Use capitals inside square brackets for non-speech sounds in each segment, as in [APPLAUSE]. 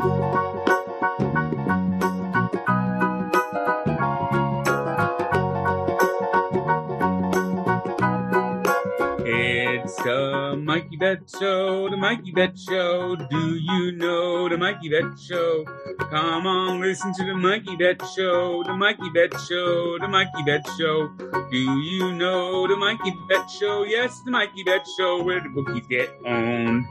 It's the Mikey Bet Show, the Mikey Bet Show. Do you know the Mikey Bet Show? Come on, listen to the Mikey Bet Show, the Mikey Bet Show, the Mikey Bet Show. Do you know the Mikey Bet Show? Yes, the Mikey Bet Show, where the bookies get owned.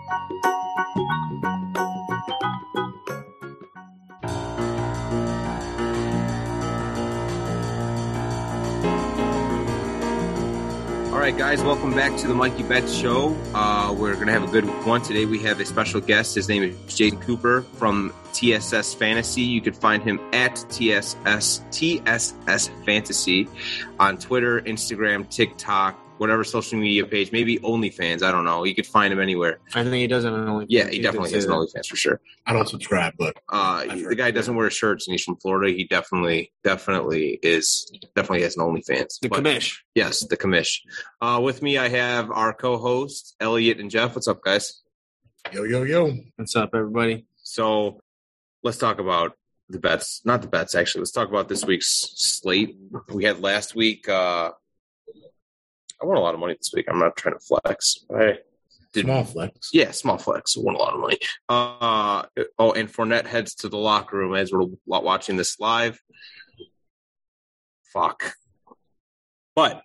All right, guys, welcome back to the Mikey Bet Show. Uh, we're going to have a good one today. We have a special guest. His name is Jason Cooper from TSS Fantasy. You can find him at TSS TSS Fantasy on Twitter, Instagram, TikTok, whatever social media page, maybe OnlyFans. I don't know. You could find him anywhere. I think he does it on OnlyFans. Yeah, he You definitely has an. OnlyFans for sure. I don't subscribe, but Uh, the guy doesn't wear shirts and he's from Florida. He definitely, definitely is, definitely has an OnlyFans. The But- commish. Yes, the commish. Uh, with me, I have our co-host Elliot and Jeff. What's up, guys? yo, yo, yo. What's up, everybody? So let's talk about the bets. Not the bets, actually. Let's talk about this week's slate. We had last week. Uh, I won a lot of money this week. I'm not trying to flex. I did. Small flex. Yeah, small flex. Won a lot of money. Uh, oh, and Fournette heads to the locker room as we're watching this live. Fuck. But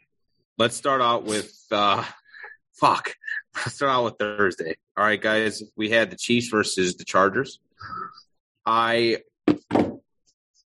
let's start out with uh, fuck. Let's start out with Thursday. All right, guys. We had the Chiefs versus the Chargers. I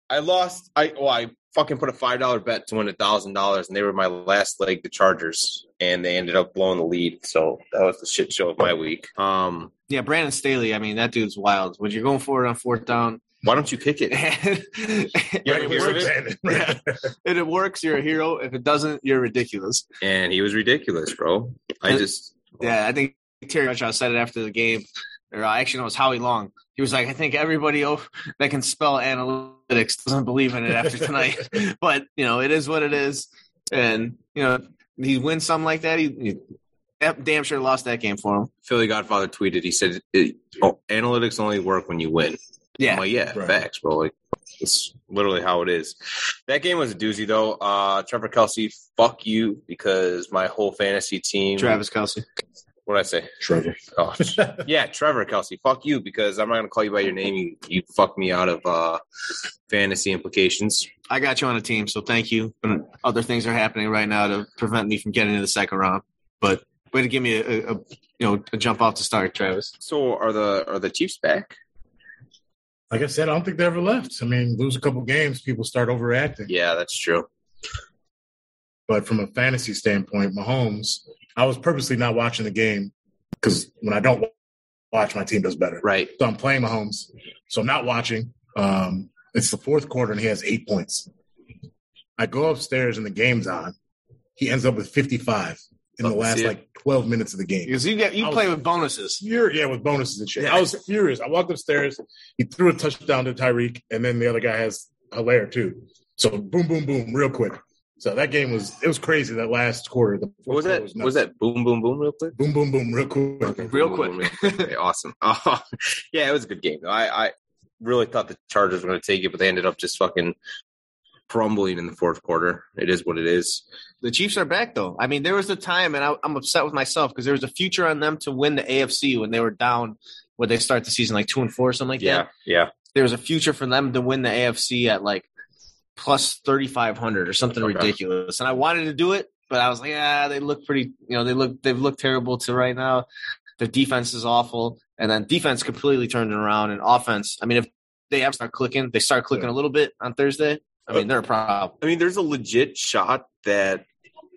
I lost. I well, I fucking put a five dollar bet to win a thousand dollars, and they were my last leg, the Chargers, and they ended up blowing the lead. So that was the shit show of my week. Um, Yeah, Brandon Staley. I mean, that dude's wild. When you're going for it on fourth down, why don't you kick it? [LAUGHS] and, You Right, ever hear of it? Brandon. [LAUGHS] and it works, you're a hero. If it doesn't, you're ridiculous. And he was ridiculous, bro. I just Yeah, I think Terry Bradshaw said it after the game. Or uh, actually, no, it was Howie Long. He was like, I think everybody that can spell analytics doesn't believe in it after tonight. [LAUGHS] [LAUGHS] but, you know, it is what it is. And, you know, he wins something like that. He, he damn sure lost that game for him. Philly Godfather tweeted. He said, it, "Oh, analytics only work when you win." Yeah. I'm like, yeah, Right. facts, bro. Like, it's literally how it is. That game was a doozy, though. Uh, Trevor Kelce, fuck you, because my whole fantasy team. Travis Kelce. What did I say? Trevor. Oh, [LAUGHS] yeah, Trevor Kelce. Fuck you, because I'm not going to call you by your name. You, you fucked me out of uh, fantasy implications. I got you on a team, so thank you. But other things are happening right now to prevent me from getting to the second round. But way to give me a, a, a you know a jump off to start, Travis. So are the are the Chiefs back? Like I said, I don't think they ever left. I mean, lose a couple games, people start overreacting. Yeah, that's true. But from a fantasy standpoint, Mahomes, I was purposely not watching the game because when I don't watch, my team does better. Right. So I'm playing Mahomes. So I'm not watching. Um, it's the fourth quarter and he has eight points. I go upstairs and the game's on. He ends up with 55 in Love the last like 12 minutes of the game. Because you get you I play with bonuses. Furious, yeah, with bonuses and shit. Yeah. I was furious. I walked upstairs. He threw a touchdown to Tyreek, and then the other guy has Helaire too. So boom, boom, boom, real quick. So that game was it was crazy. That last quarter, the What was that? quarter Was, that boom, boom, boom, real quick? boom, boom, boom, real quick? Real quick. boom, boom, real quick. Okay, [LAUGHS] awesome. [LAUGHS] Oh, yeah, it was a good game. I, I really thought the Chargers were going to take it, but they ended up just fucking crumbling in the fourth quarter. It is what it is. The Chiefs are back though. I mean, there was a time, and I, I'm upset with myself because there was a future on them to win the AFC when they were down. When they start the season like two and four, or something like Yeah, that. Yeah, yeah. There was a future for them to win the AFC at like plus thirty five hundred or something Okay. ridiculous. And I wanted to do it, but I was like, yeah, they look pretty. You know, they look they've looked terrible to right now. Their defense is awful, and then defense completely turned it around. And offense, I mean, if they have start clicking, they start clicking a little bit on Thursday. I mean, they're a problem. I mean, there's a legit shot that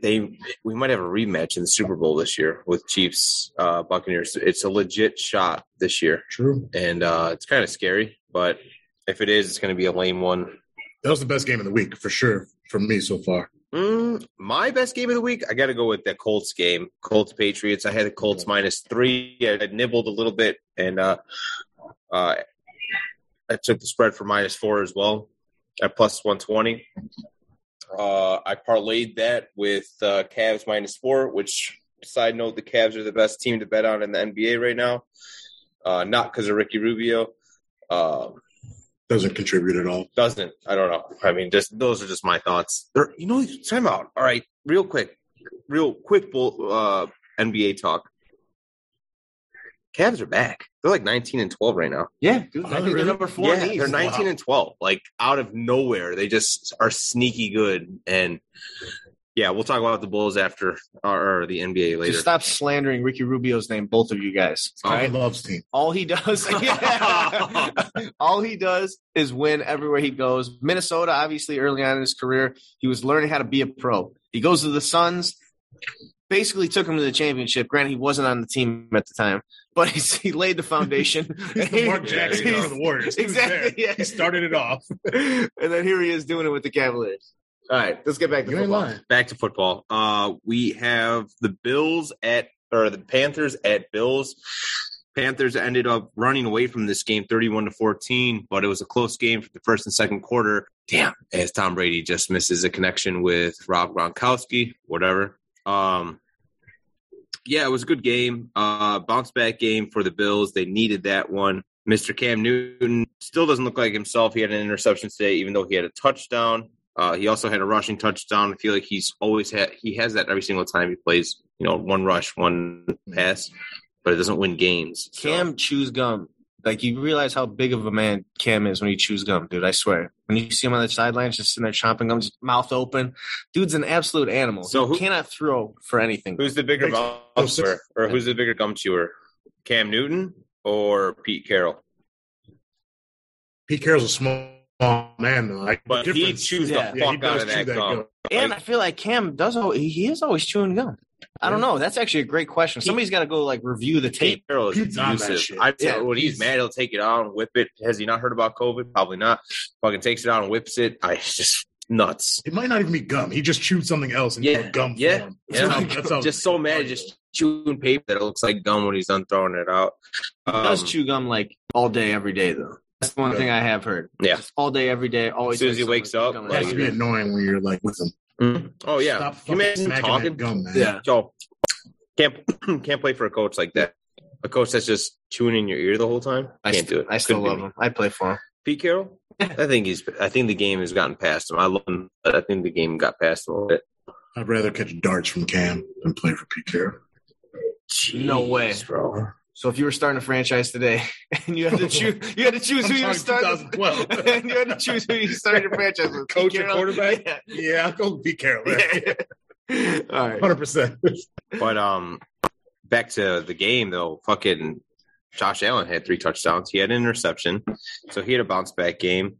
they we might have a rematch in the Super Bowl this year with Chiefs uh, Buccaneers. It's a legit shot this year, True. and uh, it's kind of scary. But if it is, it's going to be a lame one. That was the best game of the week for sure for me so far. Mm, my best game of the week, I got to go with the Colts game, Colts Patriots. I had the Colts minus three. I nibbled a little bit, and uh, uh, I took the spread for minus four as well at plus one twenty. Uh, I parlayed that with uh, Cavs minus four. Which, side note, the Cavs are the best team to bet on in the NBA right now. Uh, not because of Ricky Rubio. Um, Doesn't contribute at all. doesn't. I don't know. I mean, just those are just my thoughts. There, you know, time out. All right, real quick, real quick. bull- Uh, NBA talk. Cavs are back. They're like nineteen and twelve right now. Yeah, dude. Oh, I think really? they're number four. yeah, they're nineteen Wow. and twelve. Like out of nowhere, they just are sneaky good. And yeah, we'll talk about the Bulls after or, or the NBA later. Just stop slandering Ricky Rubio's name, both of you guys. Oh, all I right. loves team. All he does, [LAUGHS] yeah. all he does is win everywhere he goes. Minnesota, obviously, early on in his career, he was learning how to be a pro. He goes to the Suns, basically took him to the championship. Granted, he wasn't on the team at the time, but [LAUGHS] he's, he laid the foundation. [LAUGHS] He's the Mark Jackson He's- of the Warriors. He Exactly, there. yeah. He started it off. and then here he is doing it with the Cavaliers. All right, let's get back to You ain't football. lying. back to football. Uh, we have the Bills at or the Panthers at Bills. Panthers ended up running away from this game 31 to 14, but it was a close game for the first and second quarter. Damn, as Tom Brady just misses a connection with Rob Gronkowski, whatever. Um, yeah, it was a good game. Uh, bounce back game for the Bills. They needed that one. Mr. Cam Newton still doesn't look like himself. He had an interception today, even though he had a touchdown. Uh, he also had a rushing touchdown. I feel like he's always had he has that every single time he plays. You know, one rush, one pass, but it doesn't win games. So- Cam chews gum. Like you realize how big of a man Cam is when he chews gum, dude. I swear. When you see him on the sidelines, just sitting there chomping gum, just mouth open, dude's an absolute animal. So So who- he cannot throw for anything. who's the bigger Makes- gum chewer, or who's the bigger gum chewer, Cam Newton or Pete Carroll? Pete Carroll's a small man, though. Like, But the he chews Yeah. the Yeah, he fuck out of that, that gum. gum. And Like, I feel like Cam does. He he is always chewing gum. I don't know. That's actually a great question. Somebody's got to go like review the tape. Pete Carroll is Pete's that abusive. shit. I tell Yeah, when he's he's- mad, he'll take it out and whip it. Has he not heard about COVID? Probably not. Fucking takes it out and whips it. I just nuts. It might not even be gum. He just chewed something else and Yeah, gum yeah, form. yeah. That's how- that's how- just so mad, just chewing paper that it looks like gum when he's done throwing it out. He does Um, chew gum like all day, every day, though. That's the one Yeah. thing I have heard. Yeah. Just all day, every day, always. As soon as he wakes up, gum in It has to be annoying when you're like with him. Mhm. Oh yeah, Stop you fucking imagine smacking talking? that gum, man. Yeah. Joe can't [CLEARS THROAT] can't play for a coach like that. A coach that's just chewing in your ear the whole time. I Can't still, do it. I still Couldn't love him. I'd play for him. Pete Carroll. I think he's. I think the game has gotten past him. I love him, but I think the game got past him a little bit. I'd rather catch darts from Cam than play for Pete Carroll. No way. Bro. So if you were starting a franchise today [LAUGHS] and you had to choose, you had to choose who you were starting, 2012. [LAUGHS] and you had to choose who you started your franchise with, [LAUGHS] Coach Pete or Carroll? quarterback? Yeah, I'll go Pete Carroll. Yeah. All right. Hundred percent. But um, back to the game though. Fucking Josh Allen had three touchdowns. He had an interception, so he had a bounce back game.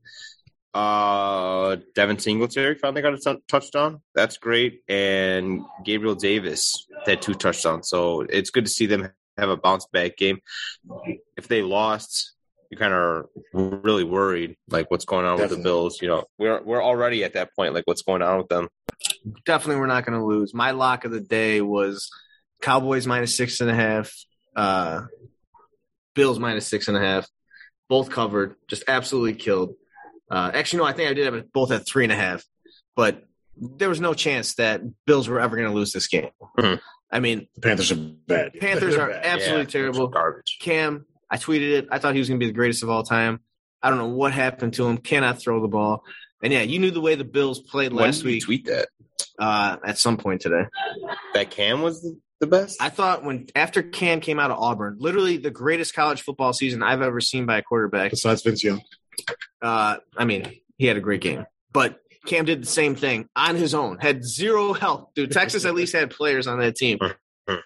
Uh, Devin Singletary finally got a t- touchdown. That's great, and Gabriel Davis had two touchdowns. So it's good to see them have a bounce back game. If they lost, you kind of really worried, like what's going on with the Bills. You know, we're we're already at that point, like what's going on with them. Definitely, we're not going to lose. My lock of the day was Cowboys minus six and a half, uh, Bills minus six and a half. Both covered, just absolutely killed. Uh, actually, no, I think I did have it both at three and a half, but there was no chance that Bills were ever going to lose this game. Mhm. I mean, The Panthers are bad. Panthers They're bad. absolutely Yeah, terrible. Garbage. Cam, I tweeted it. I thought he was going to be the greatest of all time. I don't know what happened to him. Cannot throw the ball. And yeah, you knew the way the Bills played When last did week. tweet that Uh, at some point today, that Cam was the- the best. I thought when after Cam came out of Auburn, literally the greatest college football season I've ever seen by a quarterback. Besides Vince Young, Uh, I mean, he had a great game, but Cam did the same thing on his own. Had zero help, dude. Texas at least had players on that team.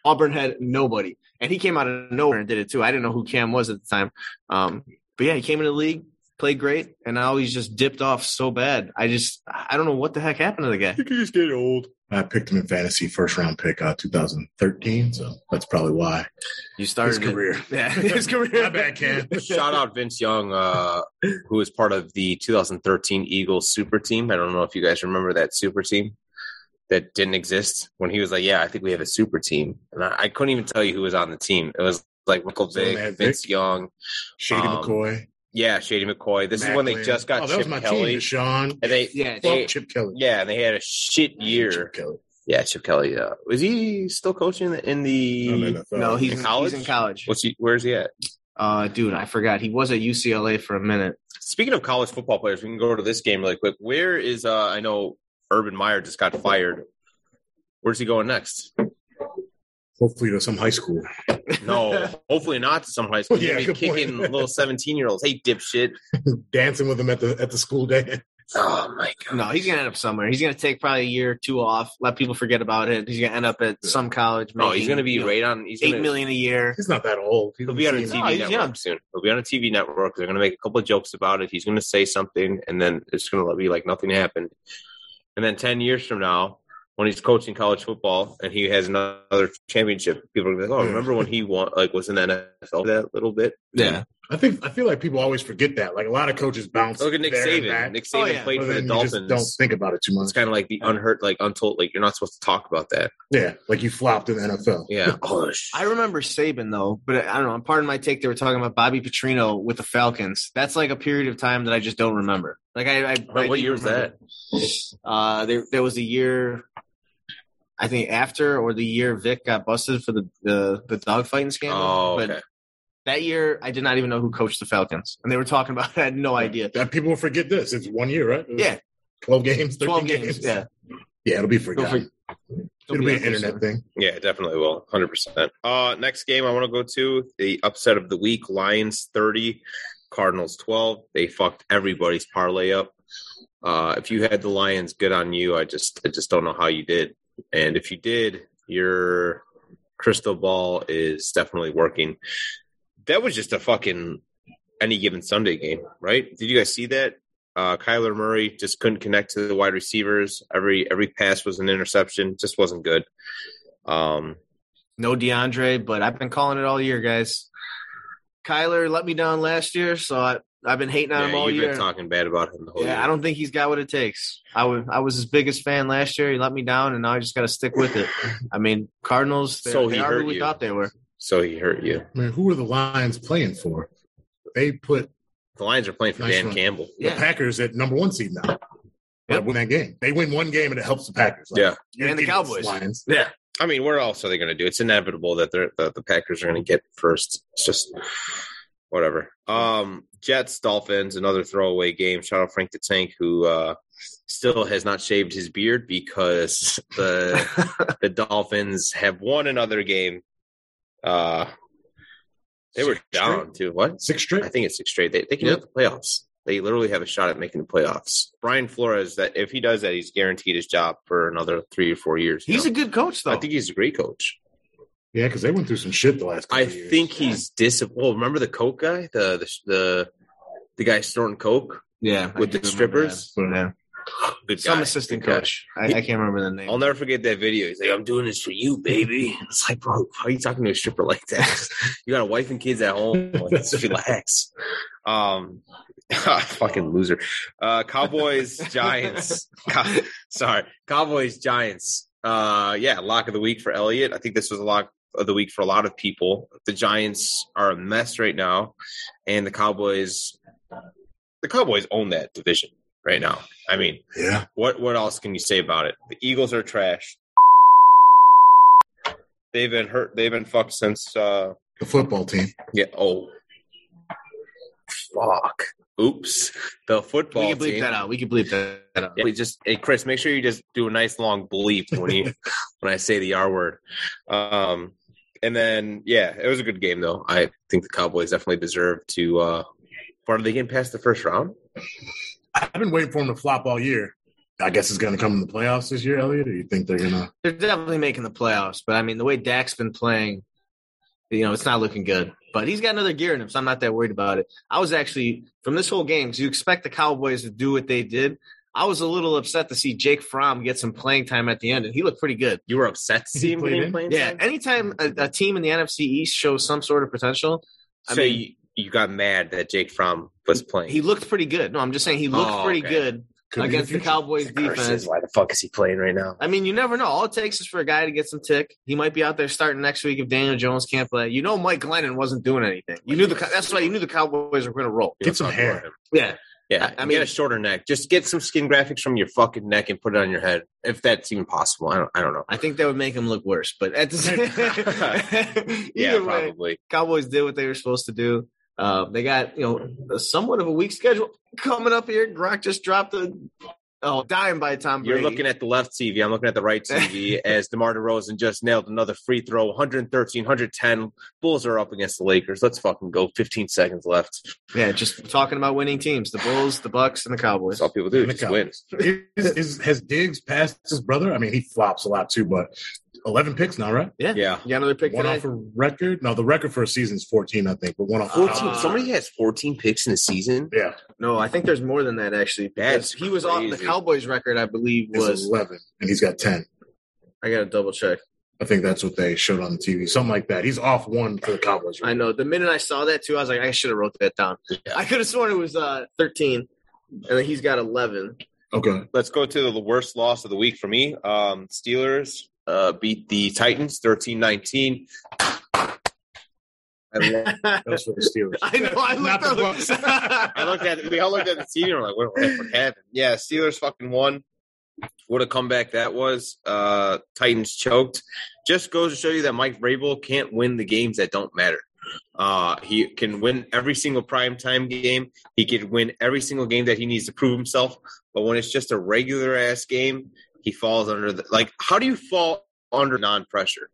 Auburn had nobody, and he came out of nowhere and did it too. I didn't know who Cam was at the time, um, but yeah, he came in the league, played great, and now he's just dipped off so bad. I just, I don't know what the heck happened to the guy. think he's getting old. I picked him in fantasy first round pick, uh, 2013. So that's probably why You started his it- career. yeah, [LAUGHS] his career. My bad, Cam. [LAUGHS] Shout out Vince Young, uh, who was part of the 2013 Eagles super team. I don't know if you guys remember that super team that didn't exist when he was like, "Yeah, I think we have a super team," and I, I couldn't even tell you who was on the team. It was like Michael So Vick, Vince Vick? Young, Shady Um, McCoy. Yeah, Shady McCoy. This is when they Maclin. just got oh, that was Chip my Kelly, team, DeSean. and they Yeah, they Chip Kelly. yeah, and they had a shit year. Chip Kelly. Yeah, Chip Kelly. Uh, is he still coaching in the? In the No, he's In in college? He's in college. What's he? Where's he at? Uh, dude, I forgot. He was at UCLA for a minute. Speaking of college football players, we can go to this game really quick. Where is uh I know Urban Meyer just got fired. Where's he going next? Hopefully to some high school. No, hopefully not to some high school. [LAUGHS] Yeah, He's gonna be good point. kicking little seventeen year olds. Hey, dipshit! [LAUGHS] Dancing with them at the at the school day. Oh my god! No, he's gonna end up somewhere. He's gonna take probably a year or two off, let people forget about it. He's gonna end up at some college. No, he's gonna be you know, right on. He's eight gonna, million a year. He's not that old. He'll be on a TV No, network young. soon. He'll be on a TV network. They're going to make a couple of jokes about it. He's going to say something, and then it's going to be like nothing happened. And then ten years from now, when he's coaching college football and he has another championship, people are going to be like, "Oh, remember when he won? Like was in the NFL that little bit?" Yeah, I think I feel like people always forget that. Like a lot of coaches bounce. Look at Nick there and Saban. Nick Oh, Saban yeah. played for the then just Dolphins. don't think about it too much. It's kind of like the unheard, like untold. Like you're not supposed to talk about that. Yeah, like you flopped in the NFL. Yeah. [LAUGHS] oh, I remember Saban though, but I don't know. Part of my take, they were talking about Bobby Petrino with the Falcons. That's like a period of time that I just don't remember. Like I, I, I what do year was remember. Uh, there there was a year, I think after or the year Vic got busted for the the, the dogfighting scandal. Oh, But okay. that year, I did not even know who coached the Falcons, and they were talking about. [LAUGHS] it. I had no idea. That people will forget this. It's one year, right? Yeah, twelve games, twelve games. Yeah, yeah. It'll be Go forgotten. for- It'll be an internet thing. Yeah, definitely will. 100%. Uh, next game I want to go to the upset of the week Lions 30, Cardinals 12. They fucked everybody's parlay up. Uh, if you had the Lions, good on you. I just, I just don't know how you did. And if you did, your crystal ball is definitely working. That was just a fucking any given Sunday game, right? Did you guys see that? Uh, Kyler Murray just couldn't connect to the wide receivers. Every every pass was an interception. Just wasn't good. Um, No DeAndre, but I've been calling it all year, guys. Kyler let me down last year, so I, I've been hating on him yeah, all you've year. been talking bad about him the whole Yeah, year. I don't think he's got what it takes. I was I was his biggest fan last year. He let me down, and now I just got to stick with it. [LAUGHS] I mean, Cardinals. They, So they he are who hurt we you. thought they were. so he hurt you. I mean, who are the Lions playing for? They put The Lions are playing for Nice Dan one. Campbell. Yeah. the Packers at number one seed now. Yep. Yep. Win that game. They win one game and it helps the Packers. Yeah. And the Cowboys. Lions. Yeah, I mean, where else are they going to do? It's inevitable that they're, the, the Packers are going to get first. It's just whatever. Um, Jets, Dolphins, another throwaway game. Shout out Frank the Tank, who uh, still has not shaved his beard because [LAUGHS] the [LAUGHS] the Dolphins have won another game. Uh, they were Six down to What? Six straight. I think it's six straight. They, they can Yep. make the playoffs. They literally have a shot at making the playoffs. Brian Flores, that if he does that, he's guaranteed his job for another three or four years. he's know? a good coach, though. I think he's a great coach. Yeah, because they went through some shit the last. couple I of years. think he's dis. Well, remember the coke guy, the the the, the guy snorting coke yeah, with the strippers. Yeah. Good Some guy. assistant Good coach. I, I can't remember the name. I'll never forget that video. He's like, "I'm doing this for you, baby." It's like, bro, how are you talking to a stripper like that? [LAUGHS] you got a wife and kids at home. Like, just [LAUGHS] relax. Um, [LAUGHS] fucking loser. Uh, Cowboys, Giants. Cow- sorry, Cowboys, Giants. Uh, yeah, lock of the week for Elliott. I think this was a lock of the week for a lot of people. The Giants are a mess right now, and the Cowboys. The Cowboys own that division right now. I mean, Yeah, what what else can you say about it? The Eagles are trash. They've been hurt. They've been fucked since. uh the football team. Yeah. Oh, fuck. Oops. The football we can bleep team. that out. We can bleep that out. Yeah, we just hey Chris, make sure you just do a nice long bleep when you [LAUGHS] when I say the R word. Um, and then yeah, it was a good game though. I think the Cowboys definitely deserve to. uh Are they getting past the first round? I've been waiting for them to flop all year. I guess it's going to come in the playoffs this year, Elliot. Or you think they're going to? They're definitely making the playoffs, but I mean, the way Dak's been playing, you know, it's not looking good. But he's got another gear in him, so I'm not that worried about it. I was actually from this whole game because you expect the Cowboys to do what they did. I was a little upset to see Jake Fromm get some playing time at the end, and he looked pretty good. You were upset to see him played getting playing Yeah, time? anytime a, a team in the NFC East shows some sort of potential, I so mean, you, you got mad that Jake Fromm was playing. he looked pretty good. No, I'm just saying he looked Oh, pretty okay. good Could against the. Cowboys Curses, defense. Why the fuck is he playing right now? I mean, you never know. All it takes is for a guy to get some tick. He might be out there starting next week if Daniel Jones can't play. You know, Mike Glennon wasn't doing anything. You knew the that's why you knew the Cowboys were going to roll. Get some hair. Yeah, Yeah, I- I mean- get a shorter neck. Just get some skin graphics from your fucking neck and put it on your head, if that's even possible. I don't. I don't know. I think that would make him look worse. But at the [LAUGHS] same [LAUGHS] Yeah, way, probably. Cowboys did what they were supposed to do. Uh, they got you know somewhat of a weak schedule coming up here. Gronk just dropped a oh dying by Tom Brady. You're looking at the left TV. I'm looking at the right TV [LAUGHS] as DeMar DeRozan just nailed another free throw, 113, 110. Bulls are up against the Lakers. Let's fucking go. 15 seconds left. yeah, just talking about winning teams: the Bulls, the Bucks, and the Cowboys. That's all people do. And the Just Cowboys. win. Is, is, has Diggs passed his brother? I mean, he flops a lot too, but 11 picks now, right? Yeah, Yeah. you got another pick One today. off a record. No, the record for a season is 14, I think, but one off 14. Uh, Somebody has 14 picks in a season. Yeah, No, I think there's more than that actually. Because That's he was on the. Cowboys record, I believe it's was. 11, and he's got 10. I got to double check. I think that's what they showed on the TV, something like that. He's off one for the Cowboys. I know. The minute I saw that too, I was like, I should have wrote that down. Yeah. I could have sworn it was uh, 13, and then he's got 11. Okay. Let's go to the worst loss of the week for me. Um, Steelers uh, beat the Titans 13 19. I, lo- That was for the Steelers. I know. I looked the up. [LAUGHS] I looked at it. We all looked at the TV and we're like, what, what happened? Yeah, Steelers fucking won. What a comeback that was. Uh, Titans choked. Just goes to show you that Mike Vrabel can't win the games that don't matter. Uh, he can win every single primetime game. He can win every single game that he needs to prove himself. But when it's just a regular ass game, he falls under the like. How do you fall under non pressure?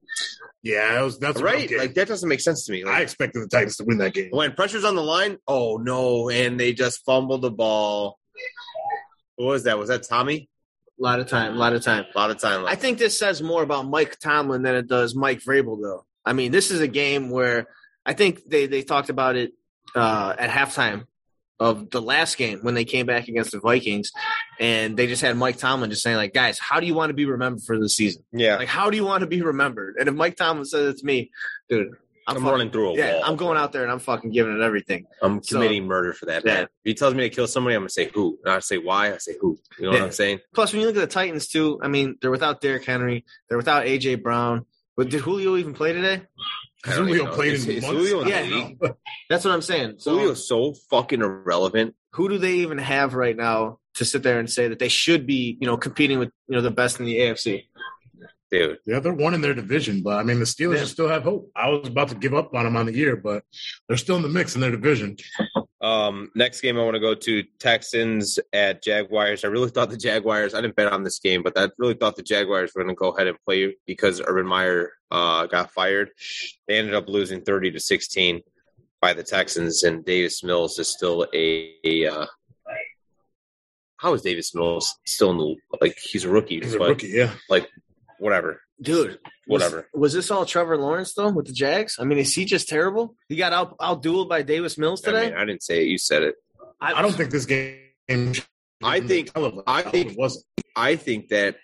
Yeah, that was, that's Right? Like that doesn't make sense to me. Like, I expected the Titans to win that game. when pressure's on the line, oh no, and they just fumbled the ball. What was that? Was that Tommy? A lot of time. A lot of time. A lot of time I think this says more about Mike Tomlin than it does Mike Vrabel, though. I mean, this is a game where I think they, they talked about it uh, at halftime of the last game when they came back against the Vikings, and they just had Mike Tomlin just saying, like, guys, how do you want to be remembered for the season? yeah, Like, how do you want to be remembered? And if Mike Tomlin says it to me, dude, I'm, I'm, fucking- running through a Yeah, wall. I'm going out there and I'm fucking giving it everything. I'm so- committing murder for that man. Yeah. If he tells me to kill somebody, I'm gonna say who. Not say why. I say who. You know Yeah. what I'm saying? Plus, when you look at the Titans too, I mean, they're without Derrick Henry, they're without AJ Brown. But did Julio even play today? I don't Julio know. played Is- in is months. Julio Yeah. league? That's what I'm saying. So, Julio's so fucking irrelevant. who do they even have right now to sit there and say that they should be, you know, competing with you know the best in the AFC? Dude, Yeah, they're one in their division, but I mean, the Steelers Yeah. still have hope. I was about to give up on them on the year, but they're still in the mix in their division. Um, next game I want to go to Texans at Jaguars. I really thought the Jaguars. I didn't bet on this game, but I really thought the Jaguars were going to go ahead and play because Urban Meyer uh, got fired. They ended up losing thirty to sixteen by the Texans, and Davis Mills is still a. a uh, how is Davis Mills still in the like? He's a rookie, He's a but rookie, yeah. Like whatever, Dude, whatever. Was, this all Trevor Lawrence though with the Jags? I mean, is he just terrible? He got out outdueled by Davis Mills I today. mean, I didn't say it. You said it. I don't think this game. I think- I think- it wasn't. I think that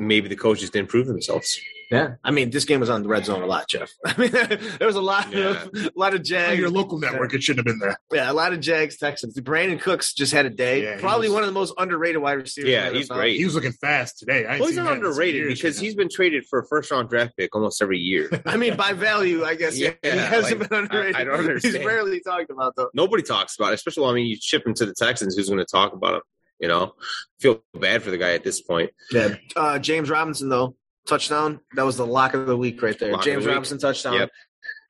maybe the coaches didn't prove themselves. Yeah, I mean, this game was on the red zone a lot, Jeff. [LAUGHS] I mean, there was a lot of a lot of On Jags. your local network, it shouldn't have been there. Yeah, a lot of Jags Texans. Brandin Cooks just had a day. Yeah, Probably was- one of the most underrated wide receivers. Yeah, he's NFL. great. He was looking fast today. I Well, he's not that in some underrated because he's been traded for a first round draft pick almost every year. [LAUGHS] I mean, by value, I guess. Yeah, he Yeah, hasn't like, been underrated. I- I don't understand. [LAUGHS] He's rarely talked about though. Nobody talks about it, especially I mean, you ship him to the Texans. Who's going to talk about him? You know, feel bad for the guy at this point. Yeah. Uh, James Robinson though, touchdown. That was the lock of the week right there. Lock James the week. Robinson touchdown. Yep.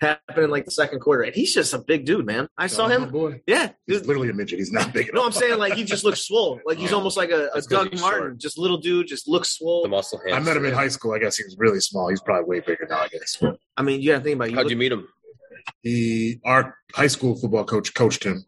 Happened in like the second quarter, and he's just a big dude, man. I saw Oh, him. boy. Yeah, He's literally a midget. He's not big No, enough. I'm saying like he just looks swole. Like he's Oh. almost like a, a Doug Martin, short. just little dude, just looks swole. The muscle hands. I met him in high school. I guess he was really small. He's probably way bigger now. I guess I mean, you got to think about you. How'd look- you meet him? he, our high school football coach, coached him,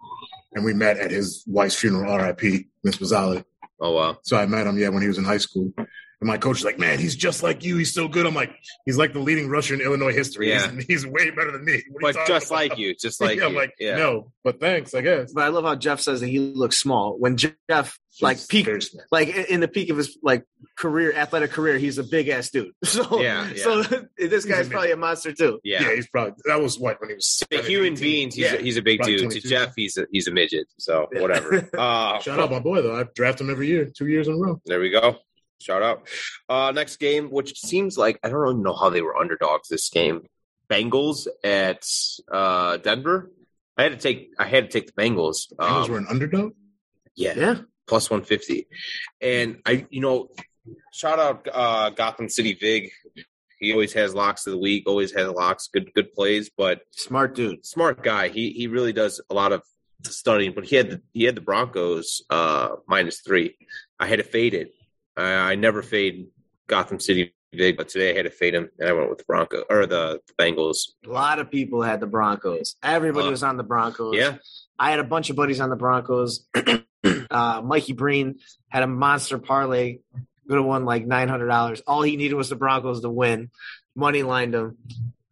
and we met at his wife's funeral. R.I.P. Miss Mazzali. Oh wow. So I met him, yeah, when he was in high school. And my coach was like, "Man, he's just like you. He's so good." I'm like, "He's like the leading rusher in Illinois history. Yeah. He's, he's way better than me." What But just about? like you, just [LAUGHS] like yeah, you. I'm like, yeah. no, but thanks, I guess. But I love how Jeff says that he looks small. When Jeff like He's peak, very like in in the peak of his like career, athletic career, he's a big ass dude. [LAUGHS] So Yeah, yeah. so [LAUGHS] this guy's a probably a monster too. Yeah. Yeah. he's probably that was what when he was To human 18. beings, he's, Yeah. a, he's a big Probably dude. To Jeff, he's a, he's a midget. So Yeah. whatever. Uh, Shout out my boy though. I draft him every year, two years in a row. There we go. Shout out. Uh, next game, which seems like I don't really know how they were underdogs this game. Bengals at uh, Denver. I had to take I had to take the Bengals. Bengals Um, were an underdog. Yeah, Yeah. plus 150. And I, you know, shout out uh, Gotham City Vig. He always has locks of the week, always has locks, good good plays, but Smart dude. smart guy. He he really does a lot of studying. But he had the, he had the Broncos uh, minus three. I had to fade it. I, I never fade Gotham City Vig, but today I had to fade him, and I went with the Broncos or the Bengals. A lot of people had the Broncos. Everybody Uh, was on the Broncos. Yeah, I had a bunch of buddies on the Broncos. [CLEARS THROAT] uh, Mikey Breen had a monster parlay. Could have won like nine hundred dollars. All he needed was the Broncos to win. Money lined him.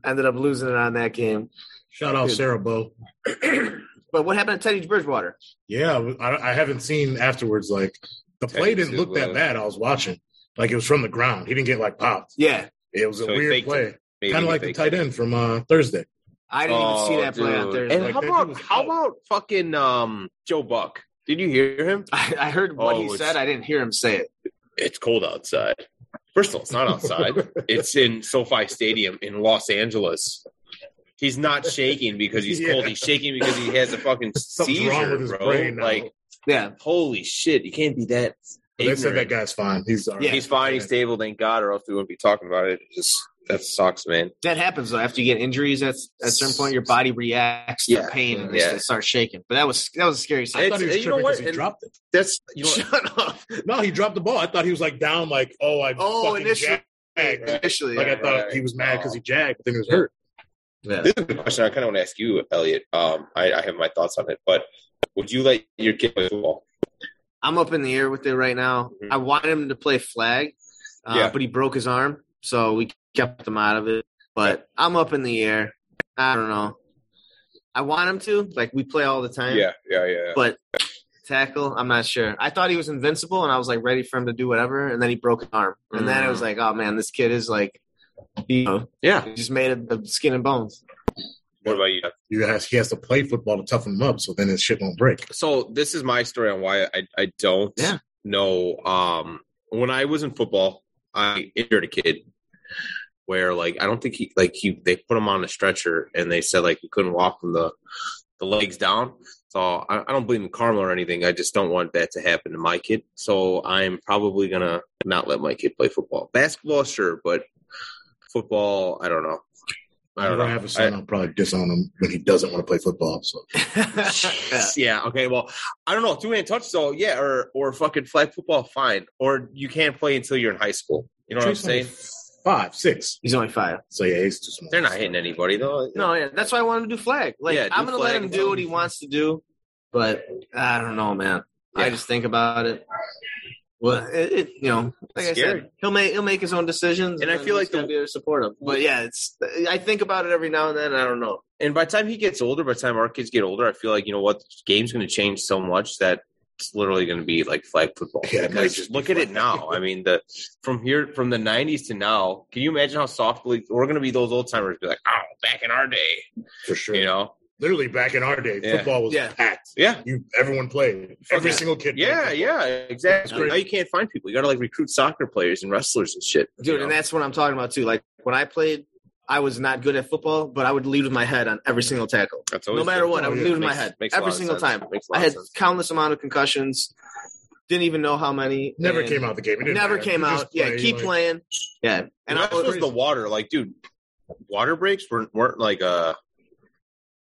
Ended up losing it on that game. Shout out Dude. Sarah Bow. [CLEARS THROAT] But what happened to Teddy Bridgewater? Yeah, I, I haven't seen afterwards. Like the play didn't look that uh, bad. I was watching. Like it was from the ground. He didn't get like popped. Yeah, It was a So weird play, kind of like the tight end from uh, Thursday. I didn't even see Oh, that play on dude. Thursday. And Like, how about how out. about fucking um Joe Buck? Did you hear him? [LAUGHS] I, I heard what Oh, he said. I didn't hear him say it. It's cold outside. First of all, it's not outside. [LAUGHS] it's in SoFi Stadium in Los Angeles. He's not shaking because he's [LAUGHS] Yeah. cold. He's shaking because he has a fucking Something's seizure, wrong with his bro. brain now. Like, Yeah, holy shit, you can't be that. But they said that guy's fine. He's all right. Yeah. He's fine. He's stable. Thank God, or else we wouldn't be talking about it. It just that sucks, man. that happens though. After you get injuries, at at a certain point, your body reacts to Yeah. pain and Yeah. it starts shaking. But that was that was a scary I thought he was you know tripping what? because he And- dropped it. That's you know. Shut up. [LAUGHS] No, he dropped the ball. I thought he was like down, like oh, I Oh, initially- jagged. Initially, Like yeah. I thought right. he was mad because he jagged, but then he was hurt. Yeah. This is a question I kind of want to ask you, Elliot. Um, I, I have my thoughts on it, but would you let your kid play football? I'm up in the air with it right now. Mhm. I wanted him to play flag, uh, Yeah. but he broke his arm, so we kept him out of it. But I'm up in the air. I don't know. I want him to. Like we play all the time. Yeah, yeah, yeah. But tackle, I'm not sure. I thought he was invincible, and I was like ready for him to do whatever, and then he broke his arm, and then it was Mm. like, oh man, this kid is like, you know, yeah. he just made it of skin and bones. What about you? You has, he has to play football to toughen him up, so then his shit won't break. So this is my story on why I, I don't Yeah. know. Um, when I was in football, I injured a kid where like I don't think he like he they put him on a stretcher and they said like he couldn't walk from the the legs down. So I, I don't believe in karma or anything. I just don't want that to happen to my kid. So I'm probably gonna not let my kid play football. Basketball, sure, but football, I don't know. I don't know. I have a son, I- I'll probably disown him when he doesn't want to play football. So yeah. [LAUGHS] [LAUGHS] yeah. Okay. Well, I don't know. Two hand touch, so yeah, or or fucking flag football, fine. Or you can't play until you're in high school. You know what I'm saying? Five, six. He's only five. So yeah, he's too small. They're not hitting anybody though. No, yeah, that's why I want him to do flag. Like Yeah, do I'm gonna let him do what he wants to do, but I don't know, man. I just think about it. Well, it, it you know, like I Scary. said, he'll make he'll make his own decisions, And I feel like just gotta the- be support him. But yeah, it's I think about it every now and then. I don't know. And by the time he gets older, by the time our kids get older, I feel like you know what, the game's going to change so much that it's literally going to be like flag football. Yeah, Because just look at it now. I mean, the from here from the '90s to now, can you imagine how softly we're going to be? Those old timers be like, "Oh, back in our day," for sure. you know? Literally back in our day, Yeah. football was Yeah. packed. Yeah, You everyone played. Every Yeah. single kid. Yeah, yeah, exactly. Now you can't find people. You got to like recruit soccer players and wrestlers and shit, you dude know? and that's what i'm talking about too like when i played i was not good at football but i would lead with my head on every single tackle That's no matter good. what i Oh, would yeah. lead with my head makes a lot every single sense. time Makes a lot i had sense. countless amount of concussions didn't even know how many Never came out of the game. Never matter. came You just out yeah keep like- playing yeah And and i that was was the water. Like, dude, water breaks weren't weren't like uh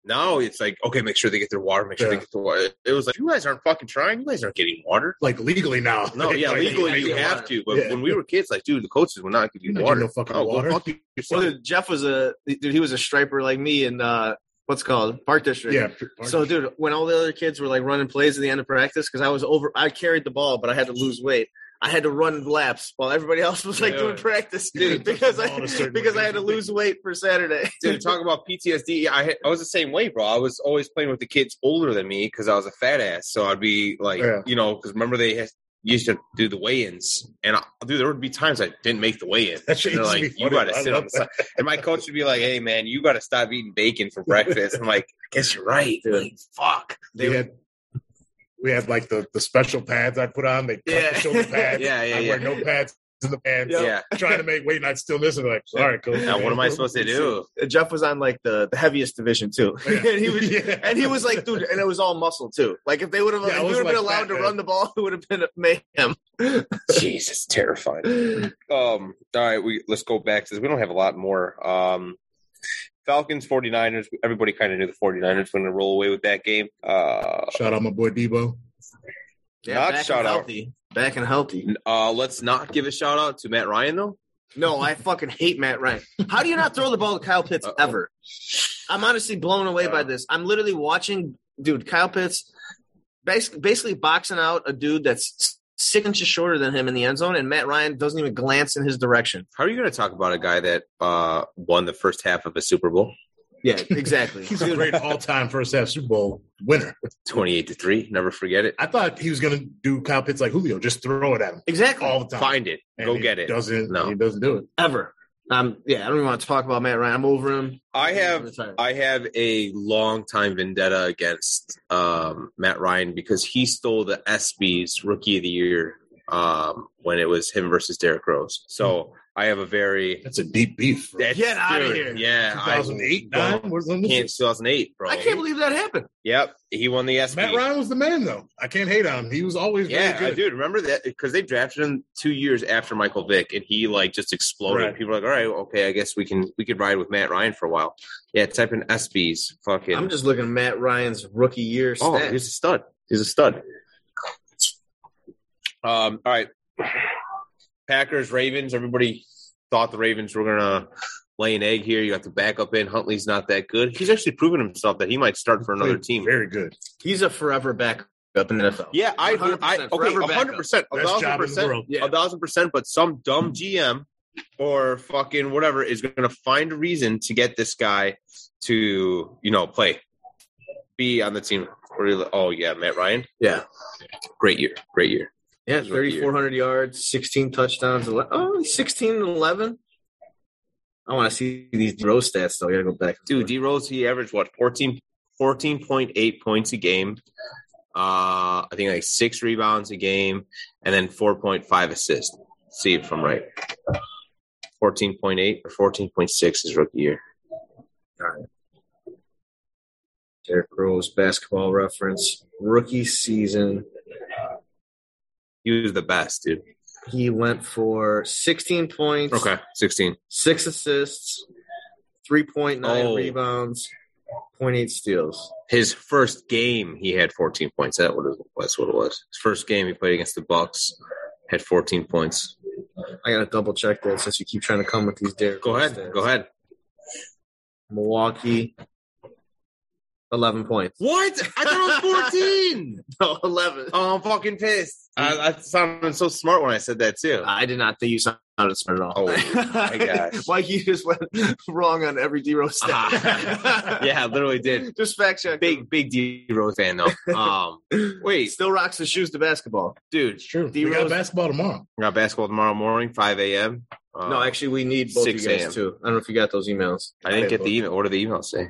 now it's like okay, make sure they get their water. Make sure they get the water. It was like you guys aren't fucking trying. You guys aren't getting water. Like legally now. No, yeah, [LAUGHS] Like, legally you have water. to. But Yeah. when we were kids, like, dude, the coaches would not give you water. getting no fucking oh, go water. fuck well, dude, jeff was a dude he was a striper like me in uh what's it called park district Yeah. So, dude, when all the other kids were like running plays at the end of practice, because I was over, I carried the ball, but I had to lose weight. I had to run laps while everybody else was like Yeah. doing practice, dude, [LAUGHS] because touch the ball in a I certain because. I had to lose weight for Saturday. Dude, talk about PTSD. I had, I was the same way, bro. I was always playing with the kids older than me because I was a fat ass. So I'd be like, Yeah. you know, because remember they had, used to do the weigh-ins, and I, dude, there would be times I didn't make the weigh-in. That And they're like, you got to sit love on the side. And my coach would be like, hey, man, you got to stop eating bacon for breakfast. I'm like, I guess you're right. Like, fuck. we had we had like the, the special pads I put on. They cut Yeah. the shoulder [LAUGHS] pads. Yeah, yeah, I yeah. wear no pads in the pants, Yeah. [LAUGHS] trying to make weight night still missing. Like, all right, cool. Now, what am I supposed to do? Jeff was on like the, the heaviest division too, Yeah. [LAUGHS] and he was Yeah. and he was like, dude, and it was all muscle too. Like if they would have, Yeah, it if we was would have been like allowed fat to man. run the ball, it would have been a mayhem. Jesus, terrifying. Um, all right, we let's go back to this. We don't have a lot more. Um, Falcons, 49ers. Everybody kind of knew the 49ers were going to roll away with that game. Uh, Shout out my boy Deebo. Not back shout and out. healthy, back and healthy. uh, let's not give a shout out to Matt Ryan though. No, I [LAUGHS] fucking hate Matt Ryan. How do you not throw the ball to Kyle Pitts Uh-oh. ever? I'm honestly blown away by Uh. this. I'm literally watching, dude, Kyle Pitts basically, basically boxing out a dude that's six inches shorter than him in the end zone, and Matt Ryan doesn't even glance in his direction. How are you going to talk about a guy that uh, won the first half of a Super Bowl, Yeah, exactly. [LAUGHS] He's a great all time first half Super Bowl winner. 28 to three? Never forget it. I thought he was going to do Kyle Pitts like Julio, just throw it at him exactly. all the time. Find it. And Go he get it. Doesn't No. he doesn't do it? Ever. Um, yeah, I don't even want to talk about Matt Ryan. I'm over him. I have I have a long time vendetta against um, Matt Ryan because he stole the ESPY's Rookie of the Year um, when it was him versus Derrick Rose. So I have a very That's a deep beef. bro. That's- Get outta dude, here. Yeah, I 2008, don't- nine? Where's when was Can't 2008, bro. I can't believe that happened. Yep, he won the ESPY. Matt Ryan was the man, though. I can't hate on him. He was always Yeah, very I good. do remember that because they drafted him two years after Michael Vick, and he like just exploded. Right. People are like, all right, okay, I guess we can we could ride with Matt Ryan for a while. Yeah, type in ESPYs. Fucking. I'm just looking at Matt Ryan's rookie year oh, he's a stud. He's a stud. Um. All right. Packers, Ravens. Everybody thought the Ravens were gonna lay an egg here. You got the backup in. Huntley's not that good. He's actually proven himself that he might start for another team. Very good. He's a forever backup in the NFL. Yeah, I, 100%, I okay, a hundred percent, a thousand job in the percent, a thousand percent. But some dumb hmm. GM or fucking whatever is going to find a reason to get this guy to you know play, be on the team. Oh yeah, Matt Ryan, Yeah. great year, great year. Yeah, His rookie year. 3,400 yards, 16 touchdowns. ele- Oh, 16 and 11. I want to see these row stats, though. I got to go back. Dude, D Rose he averaged what 14, 14.8 points a game. Uh, I think like six rebounds a game, and then four point five assists. See if I'm right. Fourteen point eight or fourteen point six is rookie year. Derrick Rose, basketball reference, rookie season. He was the best, dude. He went for 16 points, Okay, sixteen. six assists, 3.9 Oh. rebounds, 0.8 steals. His first game, he had fourteen points. That what it, that's what it was. His first game, he played against the Bucks, had fourteen points. I got to double check that since you keep trying to come with these Derrick Go ahead, stats. go ahead. Milwaukee, 11 points. What? I thought it was fourteen. [LAUGHS] No, 11. oh, I'm fucking pissed. I, I sounded so smart when I said that too. I did not think you sounded smart at all. Oh, my [LAUGHS] gosh. Mike, you just went [LAUGHS] wrong on every D Rose stat. Ah. yeah, literally did. Just fact check. Big, big D Rose fan though. Um, wait, Still rocks the shoes to basketball. dude, It's true. D we got Rose- basketball tomorrow. we got basketball tomorrow morning, five a.m. Uh, no, actually, we need both 6 you guys a.m.. too. I don't know if you got those emails. I didn't get the email. What did the email say?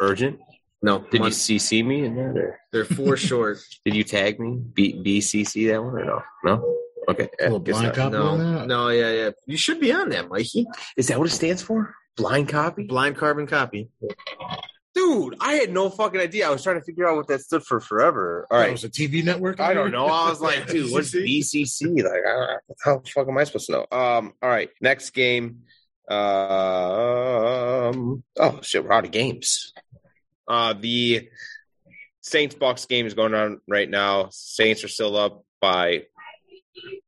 Urgent? No, Did you one- CC me in that? Or they're four short. [LAUGHS] did you tag me? B BCC that one or no? No. Okay. A little blind copy No, on that. no, yeah, yeah. You should be on that, Mikey. Is that what it stands for? Blind copy? Blind carbon copy. Dude, I had no fucking idea. I was trying to figure out what that stood for forever. All That right. was a TV network. I don't know. I was like, [LAUGHS] dude, what's BCC? Like, I how the fuck am I supposed to know? Um, all right, next game. Um, oh shit, we're out of games. Uh, the Saints Bucks game is going on right now. Saints are still up by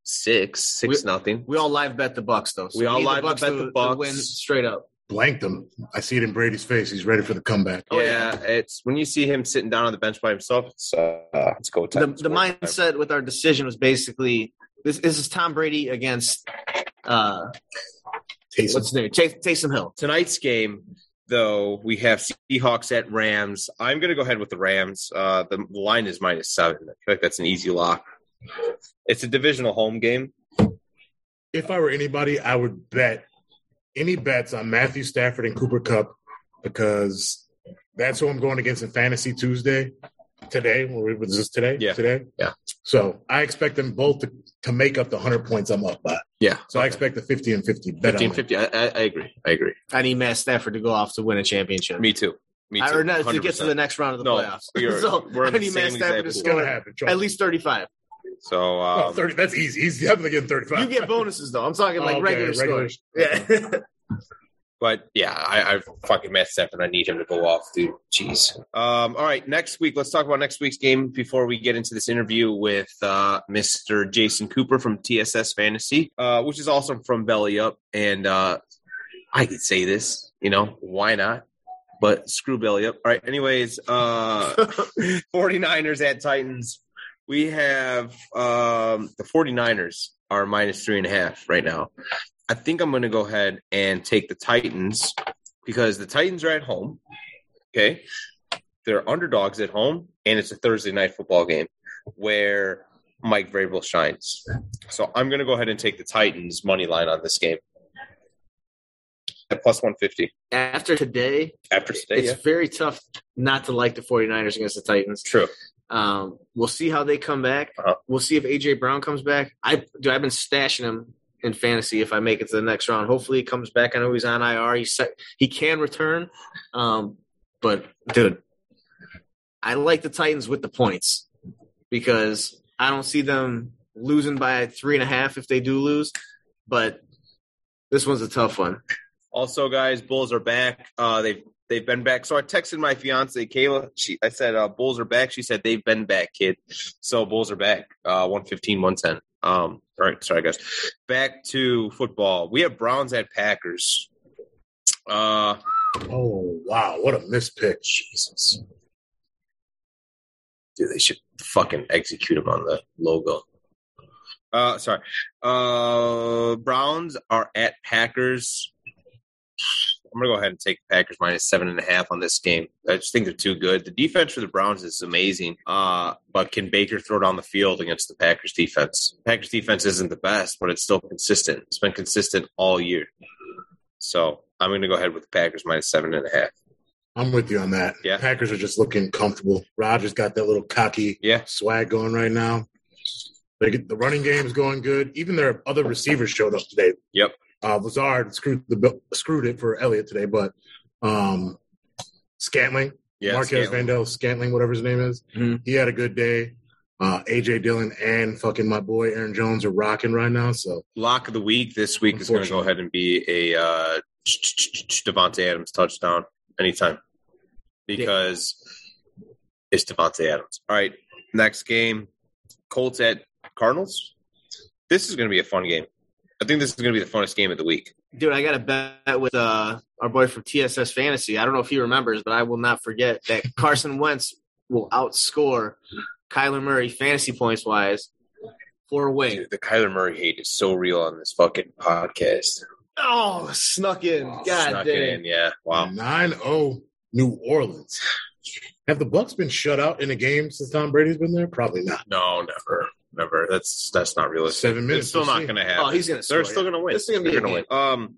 six, six We- nothing. We all live bet the Bucks though. We all need the live bet to- the to Bucks. win straight up. Blanked them. I see it in Brady's face. He's ready for the comeback. Oh, yeah, it's when you see him sitting down on the bench by himself. It's uh, it's go The, time. It's the go time. mindset with our decision was basically this. This is Tom Brady against uh, Taysom. what's his name? Tay- Taysom Hill. tonight's game, though, we have Seahawks at Rams. I'm going to go ahead with the Rams. Uh, the line is minus seven. I feel like that's an easy lock. It's a divisional home game. if I were anybody, I would bet any bets on Matthew Stafford and Cooper Kupp because that's who I'm going against in Fantasy Tuesday. Today. Was this today? Yeah. Today? Yeah. So I expect them both to, to make up the 100 points I'm up by. Yeah. So I expect the 50 and 50 bet. 15 on it. 50. I, I, I agree. I agree. I need Matt Stafford to go off to win a championship. Me too. Me too. I- or not, to get to the next round of the No, playoffs. you're- [LAUGHS] so we're in I the need Matt Stafford to It's score going to happen. at least 35. So Oh, um, 30, that's easy. He's definitely getting 35. You get bonuses though. I'm talking like Oh, okay, regular, regular scores. Yeah. [LAUGHS] But yeah, I, I fucking up, and I need him to go off, dude. Jeez. Um, all right, next week. Let's talk about next week's game before we get into this interview with uh, Mr. Jason Cooper from TSS Fantasy, uh, which is also from Belly Up. And uh, I could say this, you know, why not? But screw Belly Up. All right. Anyways, uh, [LAUGHS] 49ers at Titans. We have um, the 49ers are minus three and a half right now. I think I'm going to go ahead and take the Titans because the Titans are at home. Okay. They're underdogs at home, and it's a Thursday night football game where Mike Vrabel shines. So I'm going to go ahead and take the Titans money line on this game at plus 150 After today, after today. it's Yeah. very tough not to like the 49ers against the Titans. True. Um, we'll see how they come back. Uh-huh. We'll see if AJ Brown comes back. I do. I've been stashing him in fantasy if I make it to the next round. Hopefully, he comes back. I know he's on IR. He set, he can return, um, but dude, I like the Titans with the points because I don't see them losing by three and a half if they do lose. But this one's a tough one. Also, guys, Bulls are back. Uh, they've they've been back. So I texted my fiance Kayla. She I said uh, Bulls are back. She said they've been back, kid. So Bulls are back. Uh, 115, 110. Um, all right, sorry guys. Back to football. We have Browns at Packers. Uh, Oh, wow. What a missed pick. Jesus. dude, they should fucking execute him on the logo. Uh, sorry. Uh, Browns are at Packers. I'm gonna go ahead and take the Packers minus seven and a half on this game. I just think they're too good. The defense for the Browns is amazing. Uh, but can Baker throw down the field against the Packers defense? Packers defense isn't the best, but it's still consistent. It's been consistent all year. So I'm gonna go ahead with the Packers minus seven and a half. I'm with you on that. Yeah. Packers are just looking comfortable. Rodgers got that little cocky Yeah. swag going right now. They get, the running game is going good. Even their other receivers showed up today. Yep. Uh, Lazard screwed the bill- screwed it for Elliott today, but um, Scantling, Yeah. Marquez Scantling. Vandell, Scantling, whatever his name is, Mhm. he had a good day. Uh, AJ Dillon and fucking my boy Aaron Jones are rocking right now. So lock of the week this week is going to go ahead and be a uh, Davante Adams touchdown anytime because it's Davante Adams. All right, next game, Colts at Cardinals. This is going to be a fun game. I think this is going to be the funnest game of the week. Dude, I got a bet with uh, our boy from TSS Fantasy. I don't know if he remembers, but I will not forget that [LAUGHS] Carson Wentz will outscore Kyler Murray fantasy points wise for a win. Dude, the Kyler Murray hate is so real on this fucking podcast. Oh, snuck in. God Snuck it damn. in, yeah. Wow. 9-0 New Orleans. Have the Bucks been shut out in a game since Tom Brady's been there? Probably not. No, never, never. That's that's not realistic. Seven minutes. It's still not going to happen. Oh, he's going to. They're still going to win. This is gonna be gonna win. Um,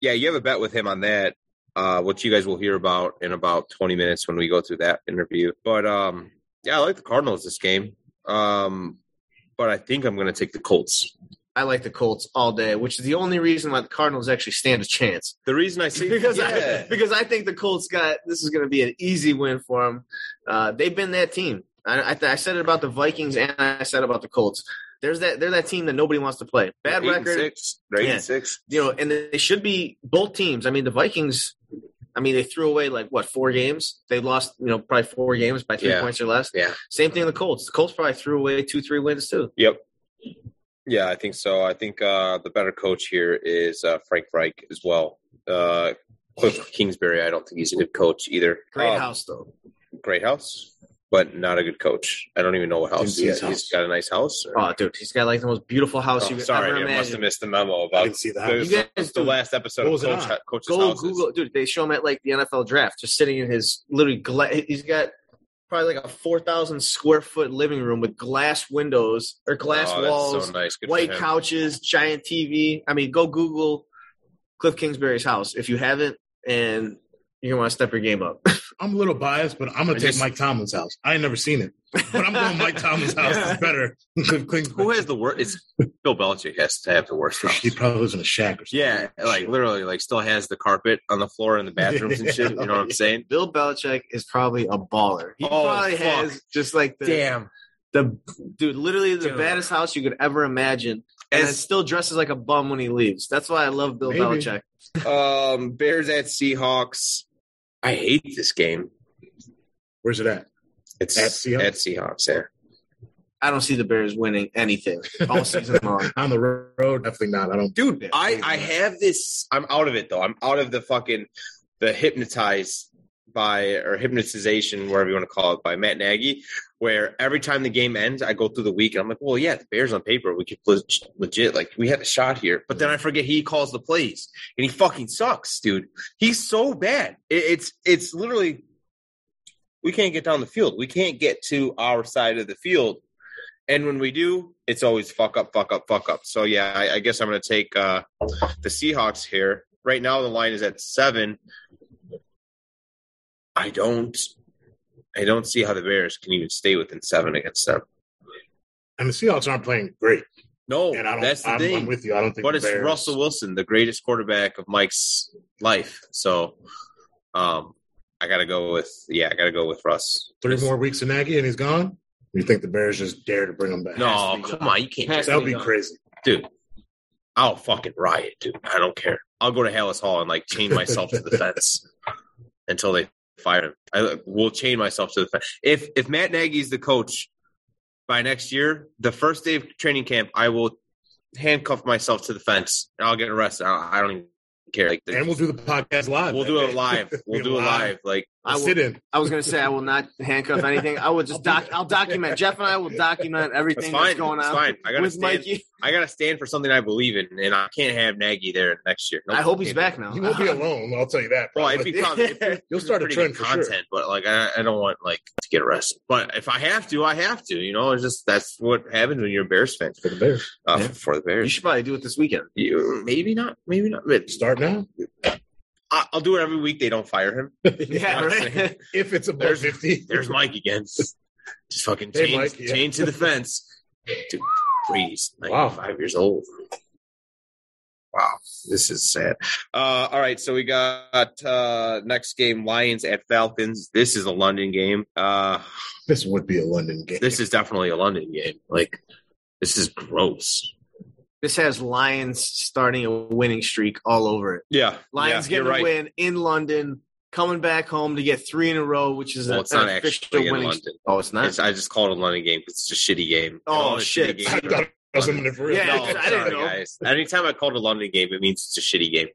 yeah, you have a bet with him on that, uh, which you guys will hear about in about 20 minutes when we go through that interview. But um, yeah, I like the Cardinals this game. Um, but I think I'm going to take the Colts. I like the Colts all day, which is the only reason why the Cardinals actually stand a chance. The reason I see [LAUGHS] because yeah. I because I think the Colts got this is going to be an easy win for them. Uh, they've been that team. I, I, I said it about the Vikings and I said about the Colts. There's that they're that team that nobody wants to play. Bad record, six. They're Yeah. six. you know, and they should be both teams. I mean, the Vikings. I mean, they threw away like what four games? They lost, you know, probably four games by three Yeah. points or less. Yeah. Same thing. The Colts. The Colts probably threw away two, three wins too. Yep. Yeah, I think so. I think uh, the better coach here is uh, Frank Reich as well. Uh, Cliff Kingsbury, I don't think he's a good coach either. Great Um, house though. great house, but not a good coach. I don't even know what house he has. He's got a nice house. or- Oh, dude, he's got like the most beautiful house Oh, you sorry, ever I must have missed the memo I about didn't see that. the, You guys the last episode of Coach, on? Coach's Go Houses. Google, dude. They show him at like the NFL draft, just sitting in his literally. Gla- he's got probably like a four thousand square foot living room with glass windows or glass Oh, walls, so nice. Good white couches, giant TV. I mean, go Google Cliff Kingsbury's house if you haven't, and You're want to step your game up. [LAUGHS] I'm a little biased, but I'm gonna take just- Mike Tomlin's house. I ain't never seen it, but I'm going Mike Tomlin's house is better than Cliff Kingsbury. Who has the worst? It's Bill Belichick has to have the worst house. He probably lives in a shack or something. Yeah, like literally, like still has the carpet on the floor in the bathrooms and shit. You know what I'm [LAUGHS] saying? Bill Belichick is probably a baller. He Oh, probably fuck. has just like the Damn. the dude, literally the Dude. baddest house you could ever imagine. And As- still dresses like a bum when he leaves. That's why I love Bill Maybe. Belichick. [LAUGHS] Um, Bears at Seahawks. I hate this game. Where's it at? It's At Seahawks? At Seahawks, yeah. I don't see the Bears winning anything all season [LAUGHS] long. On the road, definitely not. I don't. Dude, I I have this. I'm out of it though. I'm out of the fucking the hypnotized by or hypnotization, whatever you want to call it, by Matt Nagy. Where every time the game ends, I go through the week and I'm like, well, yeah, the Bears on paper, we could leg- legit like we had a shot here. But then I forget he calls the plays and he fucking sucks, dude. He's so bad. It, it's it's literally we can't get down the field. We can't get to our side of the field. And when we do, it's always fuck up, fuck up, fuck up. So yeah, I, I guess I'm going to take uh, the Seahawks here. Right now, the line is at seven. I don't, I don't see how the Bears can even stay within seven against them. And the Seahawks aren't playing great. No, And I don't. that's the I'm, thing. I'm with you. I don't think. but the it's Bears, Russell Wilson, the greatest quarterback of Mike's life. So, um, I got to go with yeah, I got to go with Russ. Three more weeks of Nagy and he's gone. You think the Bears just dare to bring him back? No, Has to be come gone. on, you can't. That would be gone. crazy. dude, I'll fucking riot, dude. I don't care. I'll go to Halas Hall and like chain myself to the [LAUGHS] fence until they fire him. I will chain myself to the fence. If if Matt Nagy's the coach by next year, the first day of training camp, I will handcuff myself to the fence I'll get arrested. I, I don't even care. Like, And we'll do the podcast live. we'll do it live. [LAUGHS] We'll do it live. Like I will, Sit in. I was going to say I will not handcuff anything. I will just [LAUGHS] doc. I'll document. [LAUGHS] Jeff and I will document that's everything fine. that's going That's on fine. I gotta with stand. Mikey. I gotta stand for something I believe in, and I can't have Nagy there next year. Nope, I hope he's back now. He won't be alone. I'll tell you that. Well, if probably. he comes, if, You'll start a pretty trend good for sure. content, but like I, I don't want like to get arrested. But if I have to, I have to. You know, it's just that's what happens when you're a Bears fan for the Bears. uh, Yeah. for the Bears, You should probably do it this weekend. You, maybe not, maybe not. But Start now. I, I'll do it every week. They don't fire him. [LAUGHS] Yeah, right. If it's above There's- fifty, There's Mike again. Just fucking Hey, chain, Mike, yeah. chain to the fence. Dude, Brady's Wow. 95 years old. Wow, this is sad. Uh, all right, so we got uh, next game Lions at Falcons. This is a London game. Uh, this would be a London game. this is definitely a London game. Like, this is gross. This has Lions starting a winning streak all over it. Yeah, Lions yeah, getting you're a right. win in London, coming back home to get three in a row, which is Well, a, it's not an actually in winning. London. Oh, it's not. It's, I just call it a London game because it's a shitty game. Oh, shit. shitty I games thought are- it was something for real. Yeah, no, I I'm didn't sorry, know. guys. Anytime I call it a London game, it means it's a shitty game.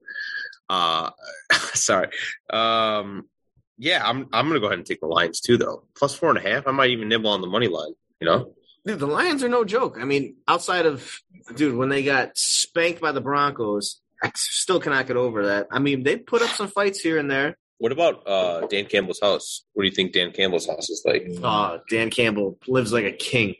Uh, [LAUGHS] sorry. Um, yeah, I'm I'm gonna go ahead and take the Lions too, though. Plus four and a half. I might even nibble on the money line. You know, Dude, the Lions are no joke. I mean, outside of dude, when they got spanked by the Broncos, I still cannot get over that. I mean, they put up some fights here and there. what about uh Dan Campbell's house? What do you think Dan Campbell's house is like? Uh, Dan Campbell lives like a king,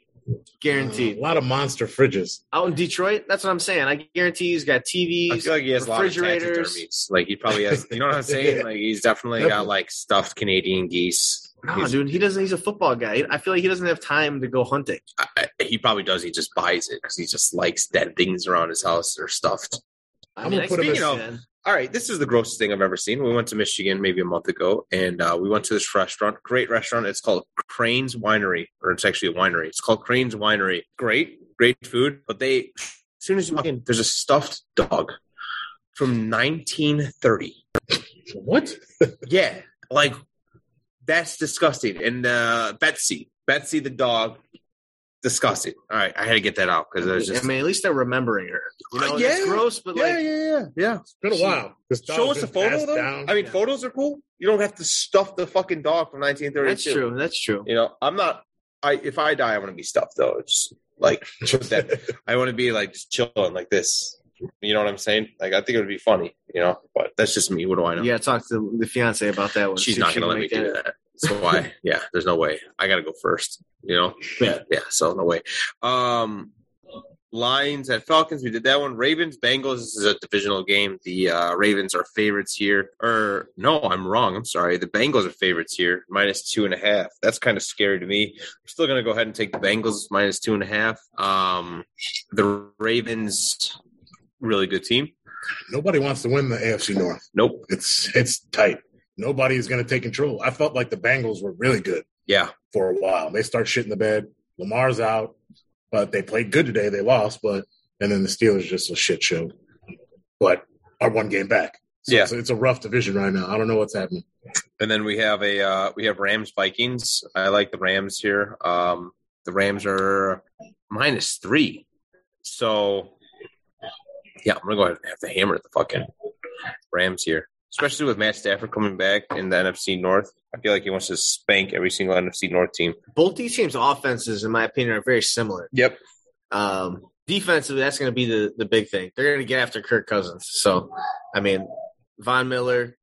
guaranteed. A lot of monster fridges. Out in Detroit, that's what I'm saying. I guarantee he's got TVs. I feel like he has a lot of refrigerators. Like he probably has. You know what I'm saying? [LAUGHS] Like he's definitely got like stuffed Canadian geese. No, He's- dude, he doesn't. He's a football guy. I feel like he doesn't have time to go hunting. I, I- he probably does. He just buys it because he just likes dead things around his house or stuffed. I I'm gonna I put him can as- All right, this is the grossest thing I've ever seen. We went to Michigan maybe a month ago, and uh, we went to this restaurant. Great restaurant. It's called Crane's Winery, or it's actually a winery. It's called Crane's Winery. Great, great food. But they, as soon as you walk in, there's a stuffed dog from 1930. What? [LAUGHS] Yeah, like that's disgusting. And uh, Betsy, Betsy the dog, disgusting. All right, I had to get that out because it was just I mean, at least they're remembering her. You know, Uh, it's yeah. gross, but yeah, like, yeah, yeah, yeah. It's been a while. This Show us a photo though. down. I mean, Yeah. photos are cool. You don't have to stuff the fucking dog from 1932. that's true. That's true. You know, I'm not. I if I die, I want to be stuffed though. It's like [LAUGHS] just that. I want to be like just chilling like this. You know what I'm saying? Like I think it would be funny. You know, but that's just me. What do I know? Yeah, talk to the fiance about that one. She's if not going to let me do that. So why? [LAUGHS] yeah, there's no way. I got to go first. You know? Yeah. Yeah. So no way. Um, Lions at Falcons. We did that one. Ravens, Bengals. This is a divisional game. The uh, Ravens are favorites here. Or no, I'm wrong. I'm sorry. The Bengals are favorites here, minus two and a half. That's kind of scary to me. I'm still going to go ahead and take the Bengals minus two and a half. Um, the Ravens, really good team. Nobody wants to win the AFC North. Nope. It's it's tight. Nobody is going to take control. I felt like the Bengals were really good Yeah. for a while. They start shit in the bed. Lamar's out, but they played good today. They lost, but and then the Steelers just a shit show. But are one game back. So Yeah. it's, it's a rough division right now. I don't know what's happening. And then we have a uh, we have Rams Vikings. I like the Rams here. Um, the Rams are minus three, so yeah, I'm gonna go ahead and have to hammer the fucking Rams here, especially with Matt Stafford coming back in the NFC North. I feel like he wants to spank every single NFC North team. Both these teams' offenses, in my opinion, are very similar. Yep. Um, defensively, that's going to be the, the big thing. They're going to get after Kirk Cousins. So, I mean, Von Miller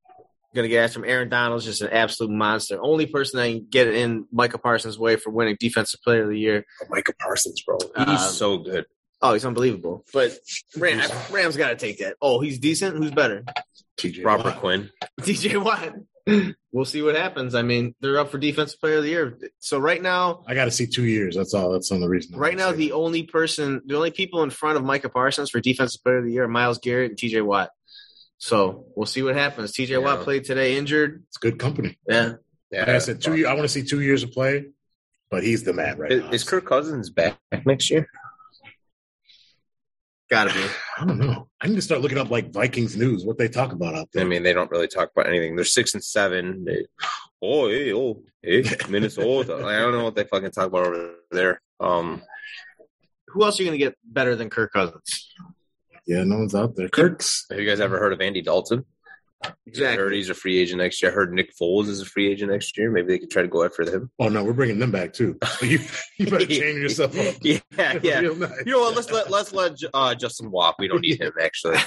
going to get after him. Aaron Donald's just an absolute monster. Only person that can get in Micah Parsons' way for winning Defensive Player of the Year. Micah Parsons, bro, he's Um, so good. Oh, he's unbelievable. But Ram, Rams got to take that. Oh, he's decent. Who's better? TJ Robert Watt. Quinn. [LAUGHS] DJ Watt. We'll see what happens. I mean, they're up for Defensive Player of the Year. So right now, I got to see two years. That's all. That's on the reason. I'm Right now, gonna the only person, the only people in front of Micah Parsons for Defensive Player of the Year are Myles Garrett and TJ Watt. So we'll see what happens. TJ Yeah. Watt played today injured. it's good company. Yeah. Yeah, Like I said, two. year- I want to see two years of play, but he's the man right Is, now. is Kirk Cousins back next year? Gotta be. I don't know. I need to start looking up like Vikings news, what they talk about out there. I mean, they don't really talk about anything. They're six and seven. They, oh, hey, oh, hey, [LAUGHS] Minnesota. Like, I don't know what they fucking talk about over there. Um, Who else are you going to get better than Kirk Cousins? yeah, no one's out there. Kirk's. have you guys ever heard of Andy Dalton? I heard he's a free agent next year. I heard Nick Foles is a free agent next year. Maybe they could try to go after him. Oh no, we're bringing them back too. [LAUGHS] You you better [LAUGHS] chain yourself up. [LAUGHS] yeah, yeah. Nice. You know what? Let's let let's let uh, Justin walk. We don't need him actually.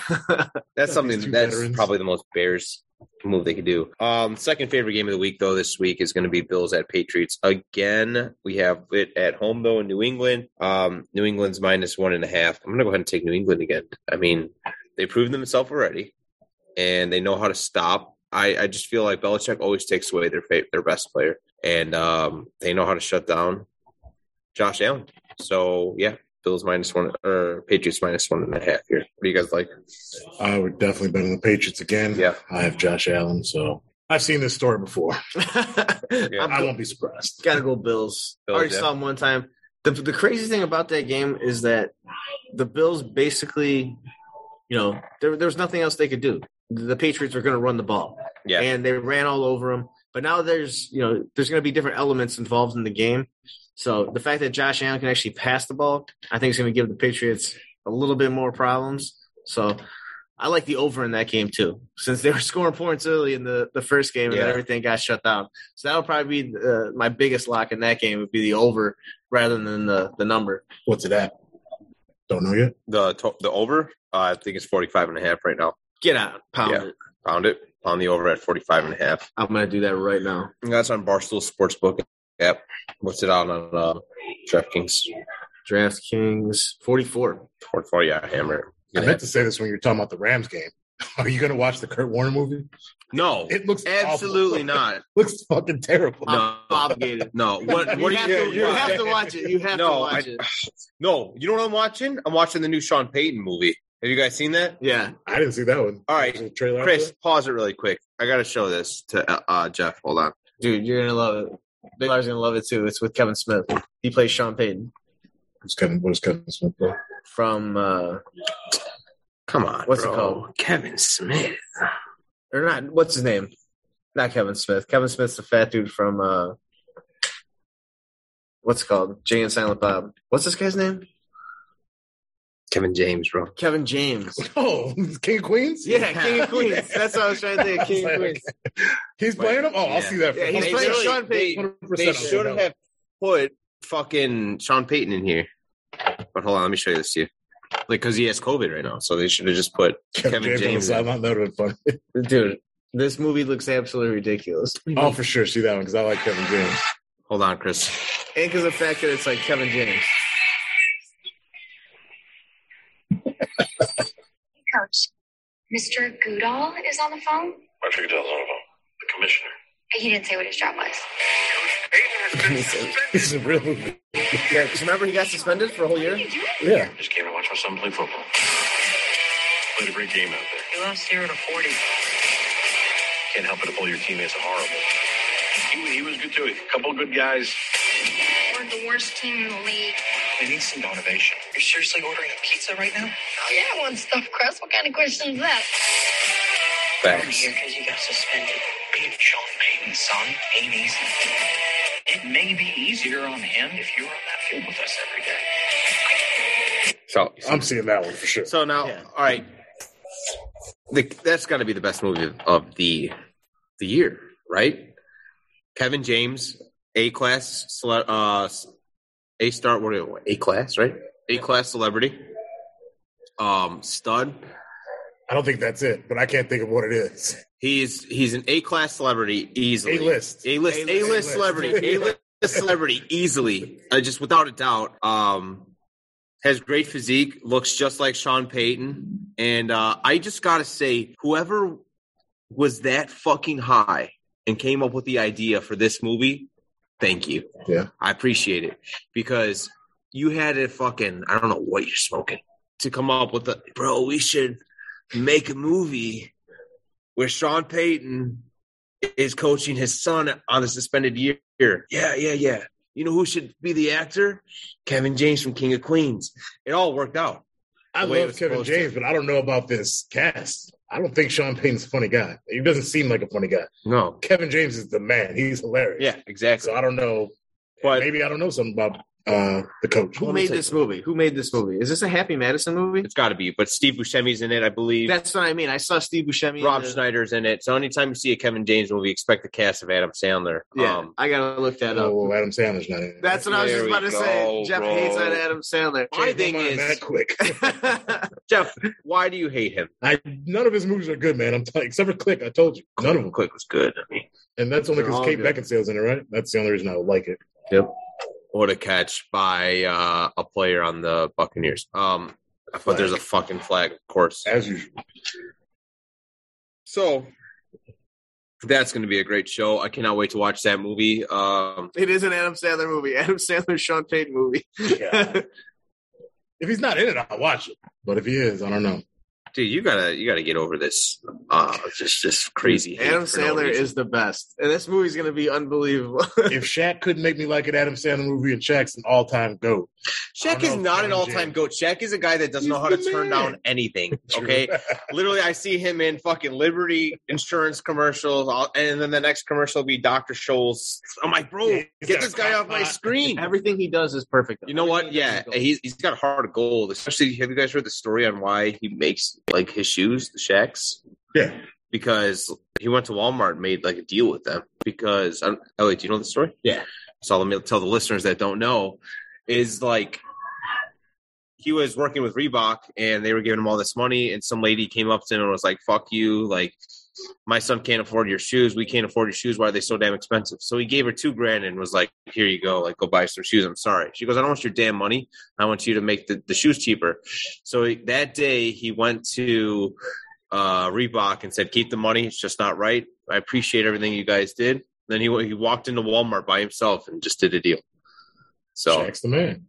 That's something that's veterans. probably the most Bears move they could do. Um, second favorite game of the week though this week is going to be Bills at Patriots again. We have it at home though in New England. Um, New England's minus one and a half. I'm going to go ahead and take New England again. I mean, they proved themselves already, and they know how to stop. I, I just feel like Belichick always takes away their fa- their best player, and um, they know how to shut down Josh Allen. So yeah, Bills minus one or Patriots minus one and a half here. What do you guys like? I would definitely bet on the Patriots again. Yeah. I have Josh Allen, so I've seen this story before. [LAUGHS] Yeah. I won't be surprised. Gotta go Bills. Bills, Already yeah. saw them one time. The, the crazy thing about that game is that the Bills basically, you know, there, there was nothing else they could do. The Patriots were going to run the ball. Yeah. and they ran all over them. But now there's you know there's going to be different elements involved in the game. So the fact that Josh Allen can actually pass the ball, I think is going to give the Patriots a little bit more problems. So I like the over in that game too, since they were [LAUGHS] scoring points early in the, the first game and Yeah. everything got shut down. So that'll probably be uh, my biggest lock in that game would be the over rather than the the number. What's it at? Don't know yet. The to- the over, uh, I think it's 45 and a half right now. Get out, pound Yeah. it. Found it on the over at 45 and a half. I'm going to do that right now. And that's on Barstool Sportsbook app. What's it on on uh, DraftKings? DraftKings 44. 44, yeah, hammer. I meant to say this when you were talking about the Rams game. [LAUGHS] Are you going to watch the Kurt Warner movie? No, It looks absolutely awful. [LAUGHS] not. looks fucking terrible. No, Obligated. no. What? You What have do you? to- you have to watch it. You have to watch I- it. [SIGHS] No, you know what I'm watching? I'm watching the new Sean Payton movie. Have you guys seen that? Yeah. I didn't see that one. All right, trailer Chris, pause it really quick. I got to show this to uh, uh, Jeff. Hold on. Dude, you're gonna love it. Big Lar's gonna love it too. It's with Kevin Smith. He plays Sean Payton Who's Kevin? What is Kevin Smith? Bro? from uh Come on, What's it called? Kevin Smith. or not what's his name? Not Kevin Smith. Kevin Smith's the fat dude from uh what's it called? Jay and Silent Bob. What's this guy's name? Kevin James, bro. Kevin James. [LAUGHS] Oh, King of Queens. Yeah, King of Queens. That's what I was trying to think. [LAUGHS] King of Queens. He's playing him. Oh, I'll see that. Yeah, he's They playing really- Sean Payton. They, they should have put fucking Sean Payton in here. But hold on, let me show you this to you. Like, because he has COVID right now, so they should have just put Kevin, Kevin James. on the James. sideline. That would have been funny. [LAUGHS] Dude, this movie looks absolutely ridiculous. I'll for sure see that one because I like Kevin James. Hold on, Chris. And because of the fact that it's like Kevin James. Mr. Goodell is on the phone. Patrick Goodell's on the phone. The commissioner. He didn't say what his job was. [LAUGHS] This is a real movie. Yeah, 'cause remember he got suspended for a whole year. Yeah. Just came to watch my son play football. Played a great game out there. He lost zero to 40. Can't help but to pull your teammates horrible. He, he was good too. A couple of good guys. We're the worst team in the league. They need some motivation. You're seriously ordering a pizza right now? Oh, yeah, I want stuffed crust. What kind of question is that? I'm Facts. here because you got suspended. Being Sean Payton's son ain't easy. It may be easier on him if you're on that field with us every day. So I'm seeing that one for sure. So now, Yeah. all right, the, that's got to be the best movie of, of the the year, right? Kevin James, A class, uh, A star, what? are- A class, right? A class celebrity, um, stud. I don't think that's it, but I can't think of what it is. He's he's an A class celebrity easily. A-list. A list. A A-list. list celebrity. A list celebrity easily. Uh, just without a doubt. Um, has great physique. Looks just like Sean Payton. And uh, I just gotta say, whoever was that fucking high and came up with the idea for this movie, thank you. Yeah. I appreciate it because you had a fucking I don't know what you're smoking to come up with the bro. We should make a movie where Sean Payton is coaching his son on a suspended year. Yeah, yeah, yeah. You know who should be the actor? Kevin James from King of Queens. It all worked out. I The way it love Kevin supposed to. James, but I don't know about this cast. I don't think Sean Payton's a funny guy. He doesn't seem like a funny guy. No. Kevin James is the man. He's hilarious. Yeah, exactly. So I don't know. But Maybe I don't know something about uh, the coach. Who made this movie? Who made this movie? Is this a Happy Madison movie? it's got to be. But Steve Buscemi's in it, I believe. That's what I mean. I saw Steve Buscemi. Rob in the- Schneider's in it. So anytime you see a Kevin James movie, expect the cast of Adam Sandler. Yeah, Um, I gotta look that up. Oh, Adam Sandler's not in it. That's what I was just about to go, say. Jeff bro. hates on Adam Sandler. My Changed thing is- that quick. [LAUGHS] Jeff, why do you hate him? I none of his movies are good, man. I'm telling except for Click. I told you, none of them. Click was good. I mean, And that's only because all Kate good. Beckinsale's in it, right? That's the only reason I would like it. What a catch by uh, a player on the Buccaneers. Um, but there's a fucking flag, of course. As usual. So that's going to be a great show. I cannot wait to watch that movie. Um, It is an Adam Sandler movie. [LAUGHS] Adam Sandler, Sean Payton movie. Yeah. [LAUGHS] if he's not in it, I'll watch it. But if he is, I don't know. Dude, you gotta you gotta get over this. Uh, just this crazy. Adam for no Sandler is the best, and this movie's gonna be unbelievable. [LAUGHS] if Shaq couldn't make me like an Adam Sandler movie, and Shaq's an all-time goat. I Shaq is know, not an all-time goat. Shaq is a guy that doesn't He's know how to the turn down anything. [LAUGHS] Okay, literally, I see him in fucking Liberty insurance commercials, and then the next commercial will be Dr. Scholl's. I'm like, bro, Yeah, get this guy off my screen. Everything he does is perfect. You know what? Yeah, does is gold. he's he's got a heart of gold. Especially, have you guys heard the story on why he makes like his shoes, the Shaqs? Yeah. Because he went to Walmart and made like a deal with them. Because I'm, oh wait, do you know the story? Yeah. So let me tell the listeners that don't know is like he was working with Reebok and they were giving him all this money and some lady came up to him and was like, "Fuck you!" Like my son can't afford your shoes. We can't afford your shoes. Why are they so damn expensive? So he gave her two grand and was like, "Here you go. Like, go buy some shoes. I'm sorry." She goes, "I don't want your damn money. I want you to make the, the shoes cheaper." So he, that day he went to uh, Reebok and said, "Keep the money. It's just not right. I appreciate everything you guys did." Then he he walked into Walmart by himself and just did a deal. So Shaq's the man.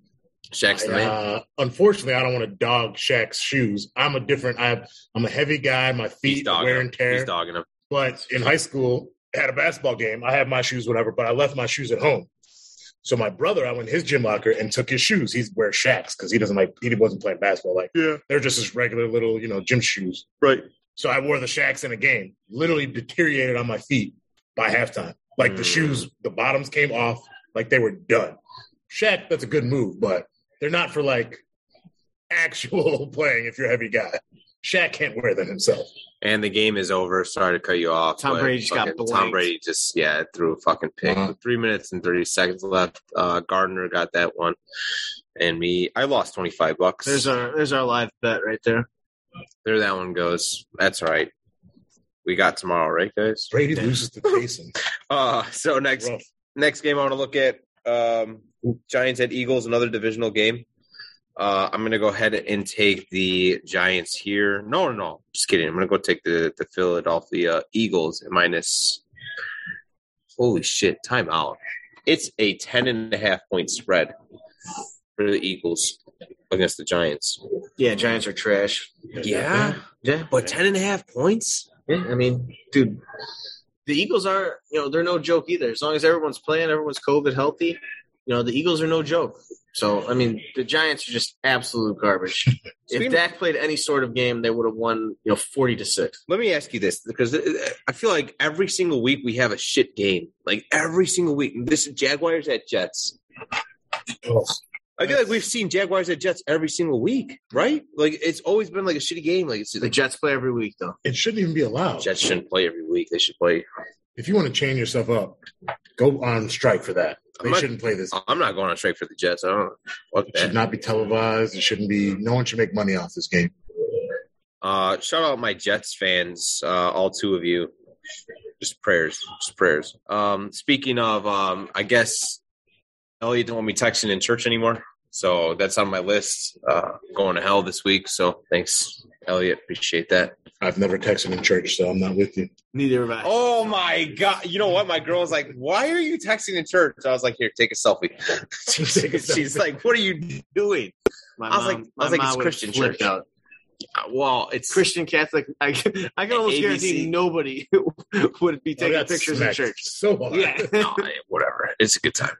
Shaq's the man. Uh, unfortunately, I don't want to dog Shaq's shoes. I'm a different. I, I'm a heavy guy. My feet dogging wear him. and tear. He's dogging him. But in high school, I had a basketball game. I had my shoes, whatever. But I left my shoes at home. So my brother, I went in his gym locker and took his shoes. He's wears Shaqs because he doesn't like. He wasn't playing basketball. Like Yeah. they're just his regular little, you know, gym shoes. Right. So I wore the Shaqs in a game. Literally deteriorated on my feet by halftime. Like the Mm. shoes, the bottoms came off like they were done. Shaq, that's a good move, but they're not for like actual [LAUGHS] playing if you're a heavy guy. Shaq can't wear them himself. And the game is over. Sorry to cut you off. Tom Brady just got fucking Tom. Brady just yeah threw a fucking pick. Wow. With Three minutes and thirty seconds left. Uh, Gardner got that one, and me. I lost twenty five bucks. There's our there's our live bet right there. there that one goes. That's right. We got tomorrow, right, guys? Brady loses to Taysom. [LAUGHS] Uh, so next Rough. next game I want to look at um, Giants at Eagles, another divisional game. Uh, I'm gonna go ahead and take the Giants here. No, no, no, just kidding. I'm gonna go take the the Philadelphia Eagles at minus. Holy shit! Timeout. It's a ten and a half point spread for the Eagles against the Giants. Yeah, Giants are trash. Yeah, Yeah, but ten and a half points. yeah. I mean, dude, the Eagles are you know they're no joke either. As long as everyone's playing, everyone's COVID healthy. You know the Eagles are no joke. So I mean, the Giants are just absolute garbage. [LAUGHS] If of- Dak played any sort of game, they would have won. You know, forty to six. Let me ask you this because uh, I feel like every single week we have a shit game. Like every single week. This is Jaguars at Jets. I feel like we've seen Jaguars at Jets every single week, right? Like it's always been like a shitty game. Like it's The Jets play every week though. it shouldn't even be allowed. Jets shouldn't play every week. They should play. If you want to chain yourself up, go on strike for that. They not- shouldn't play this. I'm not going on strike for the Jets. I don't know. Fuck It should not be televised. It shouldn't be. No one should make money off this game. Uh, shout out my Jets fans, uh, all two of you. Just prayers, just prayers. Um, speaking of, um, I guess Elliot don't want me texting in church anymore, so that's on my list. Uh, going to hell this week, so thanks, Elliot. Appreciate that. I've never texted in church, so I'm not with you. Neither have I. Oh my god! You know what? My girl was like, "Why are you texting in church?" I was like, "Here, take a selfie." she's, Take a she's like, "What are you doing?" My I was like- I was like, it's Christian church. Out. Uh, well, it's Christian Catholic. I, can- [LAUGHS] I can almost ABC. guarantee nobody [LAUGHS] would be Oh, taking that's pictures in church. So hard. Yeah. [LAUGHS] No, whatever. It's a good time.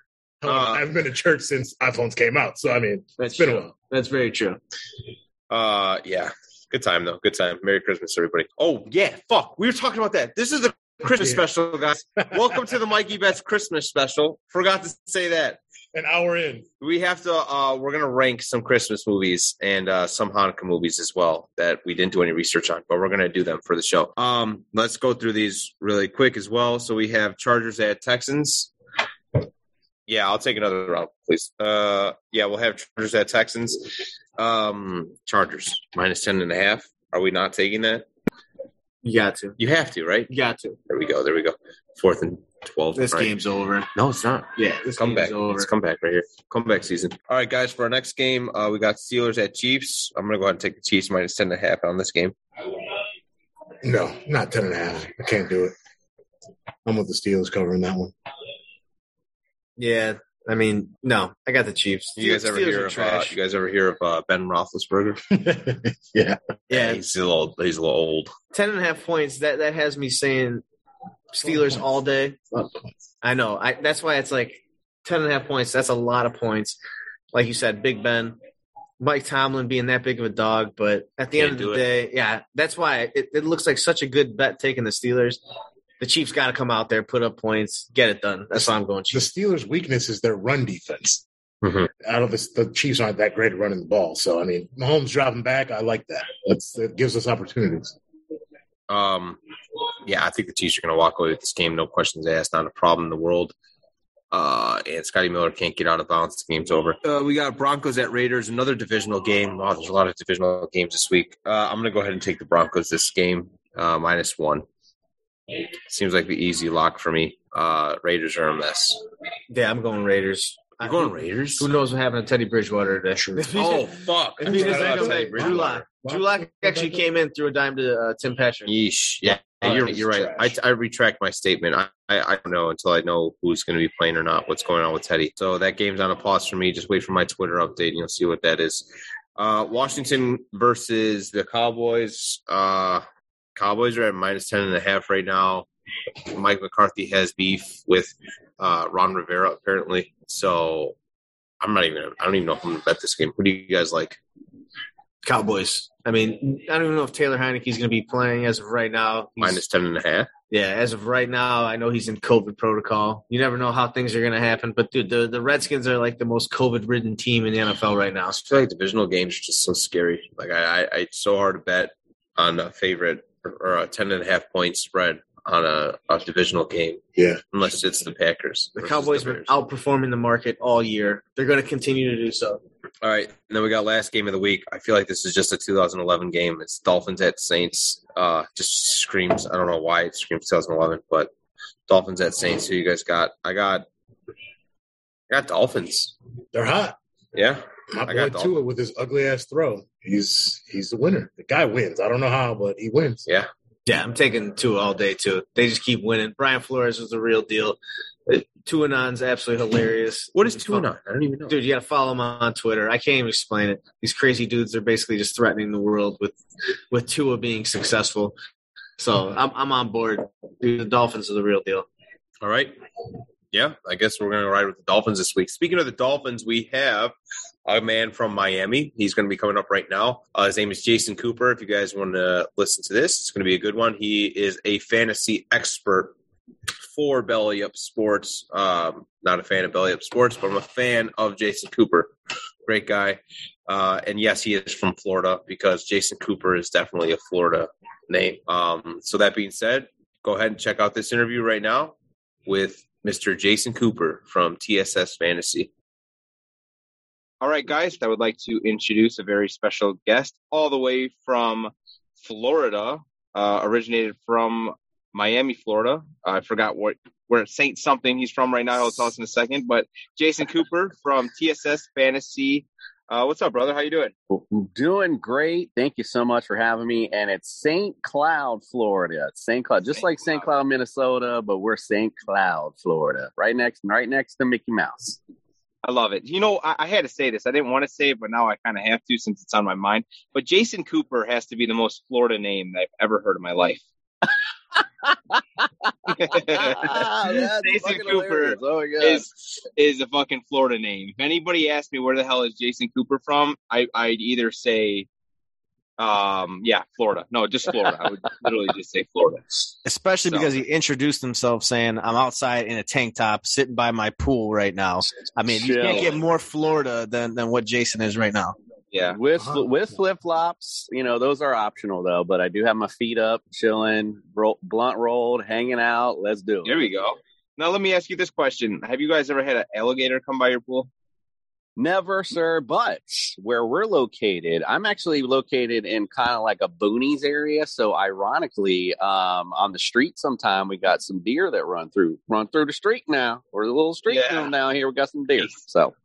I haven't been to church since iPhones came out, so I mean, That's it's been a while. That's very true. Uh, yeah, good time though. Good time. Merry Christmas, everybody. Oh yeah, fuck. We were talking about that. This is the Christmas Yeah. special, guys. [LAUGHS] Welcome to the Mikey Betts Christmas special. Forgot to say that. An hour in. We have to. Uh, we're gonna rank some Christmas movies and uh, some Hanukkah movies as well that we didn't do any research on, but we're gonna do them for the show. Um, let's go through these really quick as well. So we have Chargers at Texans. Yeah, I'll take another round, please. Uh, yeah, we'll have Chargers at Texans. Um, Chargers minus ten and a half. Are we not taking that? You got to. You have to, right? You got to. There we go. There we go. Fourth and twelve. This right? game's over. No, it's not. Yeah, this comeback. game's over. It's comeback right here. Comeback season. All right, guys. For our next game, uh, we got Steelers at Chiefs. I'm gonna go ahead and take the Chiefs minus ten and a half on this game. No, not ten and a half. I can't do it. I'm with the Steelers covering that one. Yeah, I mean, no, I got the Chiefs. You guys ever hear of? Uh, you guys ever hear of uh, Ben Roethlisberger? [LAUGHS] [LAUGHS] yeah. yeah, he's a little. He's a little old. ten and a half points. That that has me saying Steelers all day. I know. I that's why it's like ten and a half points. That's a lot of points. Like you said, Big Ben, Mike Tomlin being that big of a dog, but at the Can't end of do the it. day, yeah, that's why it, it looks like such a good bet taking the Steelers. The Chiefs got to come out there, put up points, get it done. That's why I'm going to do. The Steelers' weakness is their run defense. Mhm. Out of this, the Chiefs aren't that great at running the ball. So, I mean, Mahomes dropping back, I like that. That's, it gives us opportunities. Um, yeah, I think the Chiefs are going to walk away with this game. No questions asked. Not a problem in the world. Uh, and Scotty Miller can't get out of bounds. The game's over. Uh, we got Broncos at Raiders, another divisional game. Wow, there's a lot of divisional games this week. Uh, I'm going to go ahead and take the Broncos this game, uh, minus one. Seems like the easy lock for me. Uh, Raiders are a mess. Yeah, I'm going Raiders. You going Raiders? Who knows what happened to Teddy Bridgewater today? [LAUGHS] Oh fuck! If he I'm doesn't sorry, come Teddy. Drew Lock. Drew Lock actually came in through a dime to uh, Tim Patrick. Yeesh. Yeah, Uh, you're you're right. I. I retract my statement. I, I I don't know until I know who's going to be playing or not. What's going on with Teddy? So that game's on a pause for me. Just wait for my Twitter update, and you'll see what that is. Uh, Washington versus the Cowboys. Uh, Cowboys are at minus ten and a half right now. Mike McCarthy has beef with uh, Ron Rivera apparently. So I'm not even. I don't even know if I'm going to bet this game. Who do you guys like? Cowboys. I mean, I don't even know if Taylor Heinicke is going to be playing as of right now. He's- Minus ten and a half. Yeah, as of right now, I know he's in COVID protocol. You never know how things are going to happen. But dude, the, the Redskins are like the most COVID ridden team in the NFL right now. I feel like divisional games are just so scary. Like I, I, I it's so hard to bet on a favorite or, or a ten and a half point spread on a, a divisional game Yeah. unless it's the Packers. The Cowboys the have Bears. been outperforming the market all year. They're going to continue to do so. All right, and then we got last game of the week. I feel like this is just a 2011 game. It's Dolphins at Saints. Uh, just screams. I don't know why it screams 2011, but Dolphins at Saints. Who you guys got? I got, I got Dolphins. They're hot. Yeah, My I boy got Tua with his ugly ass throw. He's he's the winner. The guy wins. I don't know how, but he wins. Yeah. Yeah, I'm taking Tua all day too. They just keep winning. Brian Flores was the real deal. Uh, Tuanon's absolutely hilarious. What is He's two and fun. on? I don't even know. Dude, you got to follow him on Twitter. I can't even explain it. These crazy dudes are basically just threatening the world with with Tua being successful. So I'm I'm on board. Dude, the Dolphins are the real deal. All right. Yeah, I guess we're going to ride with the Dolphins this week. Speaking of the Dolphins, we have a man from Miami. He's going to be coming up right now. Uh, his name is Jason Cooper. If you guys want to listen to this, it's going to be a good one. He is a fantasy expert for Belly Up Sports. Um, not a fan of Belly Up Sports, but I'm a fan of Jason Cooper. Great guy. Uh, and yes, he is from Florida because Jason Cooper is definitely a Florida name. Um, so that being said, go ahead and check out this interview right now with Mr. Jason Cooper from TSS Fantasy. All right, guys, I would like to introduce a very special guest all the way from Florida, uh, originated from Miami, Florida. I forgot what where Saint something he's from right now. I'll tell us in a second. But Jason Cooper from TSS Fantasy. Uh, what's up, brother? How you doing? Doing great. Thank you so much for having me. And it's St. Cloud, Florida. St. Cloud, just St. like St. Cloud. Cloud, Minnesota, but we're St. Cloud, Florida, right next, right next to Mickey Mouse. I love it. You know, I, I had to say this. I didn't want to say it, but now I kind of have to since it's on my mind. But Jason Cooper has to be the most Florida name that I've ever heard in my life. [LAUGHS] That's Jason Cooper. Oh my is is a fucking Florida name. If anybody asked me where the hell is Jason Cooper from, I, I'd either say, um, yeah, Florida. No, just Florida. I would literally just say Florida. Especially So- because he introduced himself saying, "I'm outside in a tank top, sitting by my pool right now." I mean, you can't get more Florida than than what Jason is right now. Yeah. with Uh-huh. with flip flops, you know, those are optional though. But I do have my feet up, chilling, ro- blunt rolled, hanging out. Let's do it. There we go. Now let me ask you this question: Have you guys ever had an alligator come by your pool? Never, sir. But where we're located, I'm actually located in kind of like a boonies area. So ironically, um, on the street, sometime we got some deer that run through, run through the street now. We're a little street Yeah. down here. We got some deer. [LAUGHS] So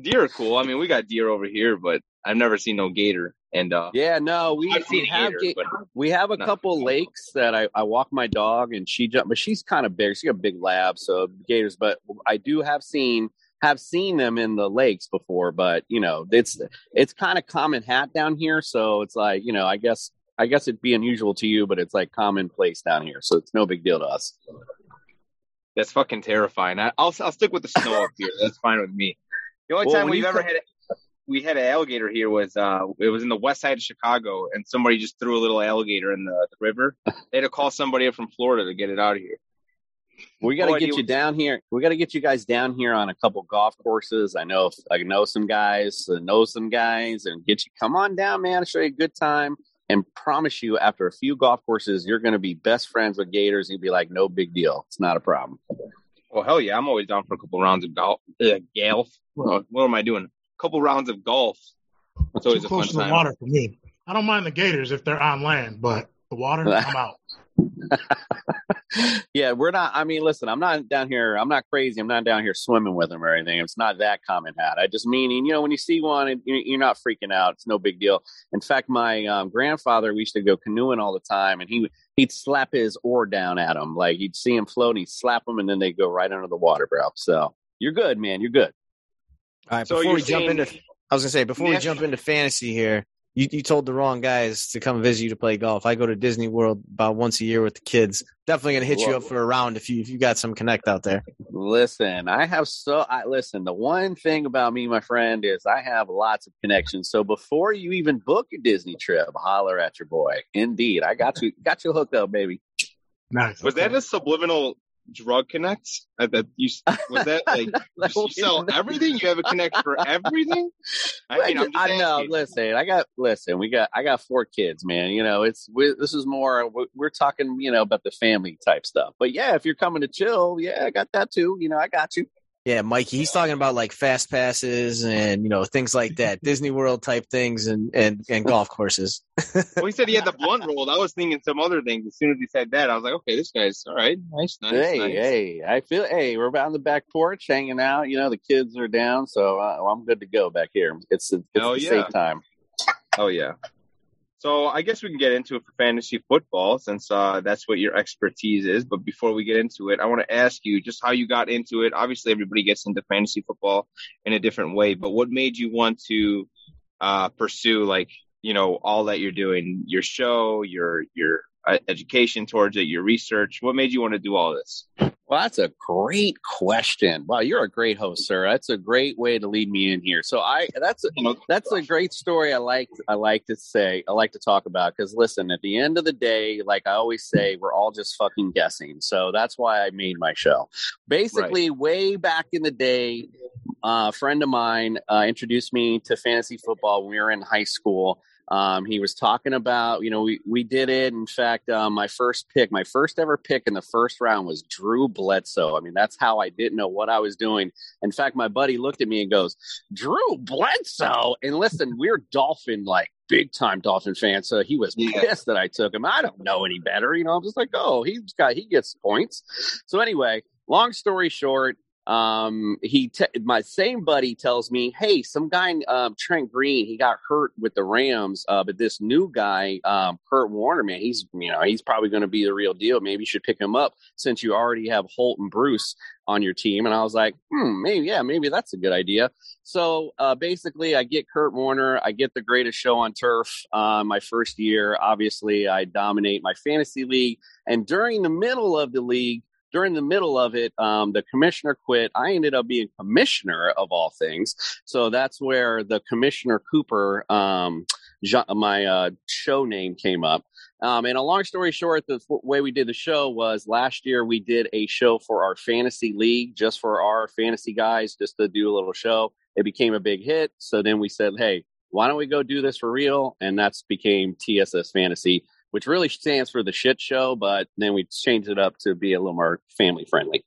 Deer are cool. I mean, we got deer over here, but I've never seen no gator. And uh, yeah, no, we, we have gator, ga- we have a No. couple lakes that I, I walk my dog and she jump, but she's kind of big. She got a big lab, so gators. But I do have seen have seen them in the lakes before. But you know, it's it's kind of common hat down here, so it's like you know, I guess I guess it'd be unusual to you, but it's like commonplace down here, so it's no big deal to us. that's fucking terrifying. I, I'll I'll stick with the snow up here. That's fine with me. The only Well, time we've ever come- had a, we had an alligator here was uh it was in the west side of Chicago, and somebody just threw a little alligator in the, the river. They had to call somebody up from Florida to get it out of here. We got to idea get you down here. We got to get you guys down here on a couple golf courses. I know I know some guys, uh, know some guys, and get you. Come on down, man. I'll show you a good time. And promise you, after a few golf courses, you're going to be best friends with Gators. You'll be like, no big deal. It's not a problem. Well, hell yeah, I'm always down for a couple rounds of golf. Uh, golf. What, what am I doing? A couple rounds of golf. It's always Too a fun close to the time. water for me. I don't mind the gators if they're on land, but the water, [LAUGHS] I'm out. [LAUGHS] yeah, we're not. I mean, listen, I'm not down here. I'm not crazy. I'm not down here swimming with them or anything. It's not that common hat. I just mean, you know, when you see one, and you- you're not freaking out. It's no big deal. In fact, my um, grandfather, we used to go canoeing all the time, and he he'd slap his oar down at him. Like you'd see him float, and he'd slap him, and then they go right under the water, bro. So you're good, man. You're good. All right, So before you're we jump into, I was gonna say before we jump into fantasy here, you, you told the wrong guys to come visit you to play golf. I go to Disney World about once a year with the kids. Definitely gonna hit you up for a round if you if you got some connect out there. Listen, I have so I listen, the one thing about me, my friend, is I have lots of connections. So before you even book a Disney trip, holler at your boy. Indeed. I got you got you hooked up, baby. Nice. Was that a subliminal drug connects? Uh, that you was that [LAUGHS] like you sell everything? You have a connect for [LAUGHS] everything? I mean, I'm I know. Listen, I got listen. We got I got four kids, man. You know, it's we, this is more. We're talking, you know, about the family type stuff. But yeah, if you're coming to chill, yeah, I got that too. You know, I got you. Yeah, Mikey, he's talking about like fast passes and you know things like that, [LAUGHS] Disney World type things and and and golf courses. well, he said he had the [LAUGHS] blunt rolled. I was thinking some other things. As soon as he said that, I was like, okay, this guy's all right. Nice, nice, hey, nice. hey, I feel hey, we're out on the back porch hanging out. You know, the kids are down, so uh, I'm good to go back here. It's it's, Hell the yeah. safe time. Oh yeah. So I guess we can get into it for fantasy football since uh, that's what your expertise is. But before we get into it, I want to ask you just how you got into it. Obviously, everybody gets into fantasy football in a different way, but what made you want to uh, pursue like you know all that you're doing, your show, your your education towards it, your research? What made you want to do all this? Well, that's a great question. Wow, you're a great host, sir. That's a great way to lead me in here. So I that's a, that's a great story. I like I like to say I like to talk about because listen, at the end of the day, like I always say, we're all just fucking guessing. So that's why I made my show. Basically, way back in the day, uh, a friend of mine uh, introduced me to fantasy football when we were in high school. Um, he was talking about, you know, we, we did it. In fact, um, my first pick, my first ever pick in the first round was Drew Bledsoe. I mean, that's how I didn't know what I was doing. In fact, my buddy looked at me and goes, Drew Bledsoe. And listen, we're Dolphin, like big time Dolphin fans. So he was Yeah. pissed that I took him. I don't know any better. You know, I'm just like, oh, he's got, he gets points. So anyway, long story short, um, he my same buddy tells me, hey, some guy, um, Trent Green, he got hurt with the Rams, uh, but this new guy, um, Kurt Warner, man, he's you know he's probably going to be the real deal. Maybe you should pick him up since you already have Holt and Bruce on your team. And I was like, hmm, maybe yeah, maybe that's a good idea. So uh, basically, I get Kurt Warner, I get the greatest show on turf. Uh, my first year, obviously, I dominate my fantasy league, and during the middle of the league during the middle of it, um, the commissioner quit. I ended up being commissioner of all things. So that's where the commissioner Cooper, um, my uh, show name came up. Um, and a long story short, the way we did the show was last year we did a show for our fantasy league, just for our fantasy guys, just to do a little show. It became a big hit. So then we said, hey, why don't we go do this for real? And that's became TSS Fantasy which really stands for the shit show, but then we changed it up to be a little more family friendly.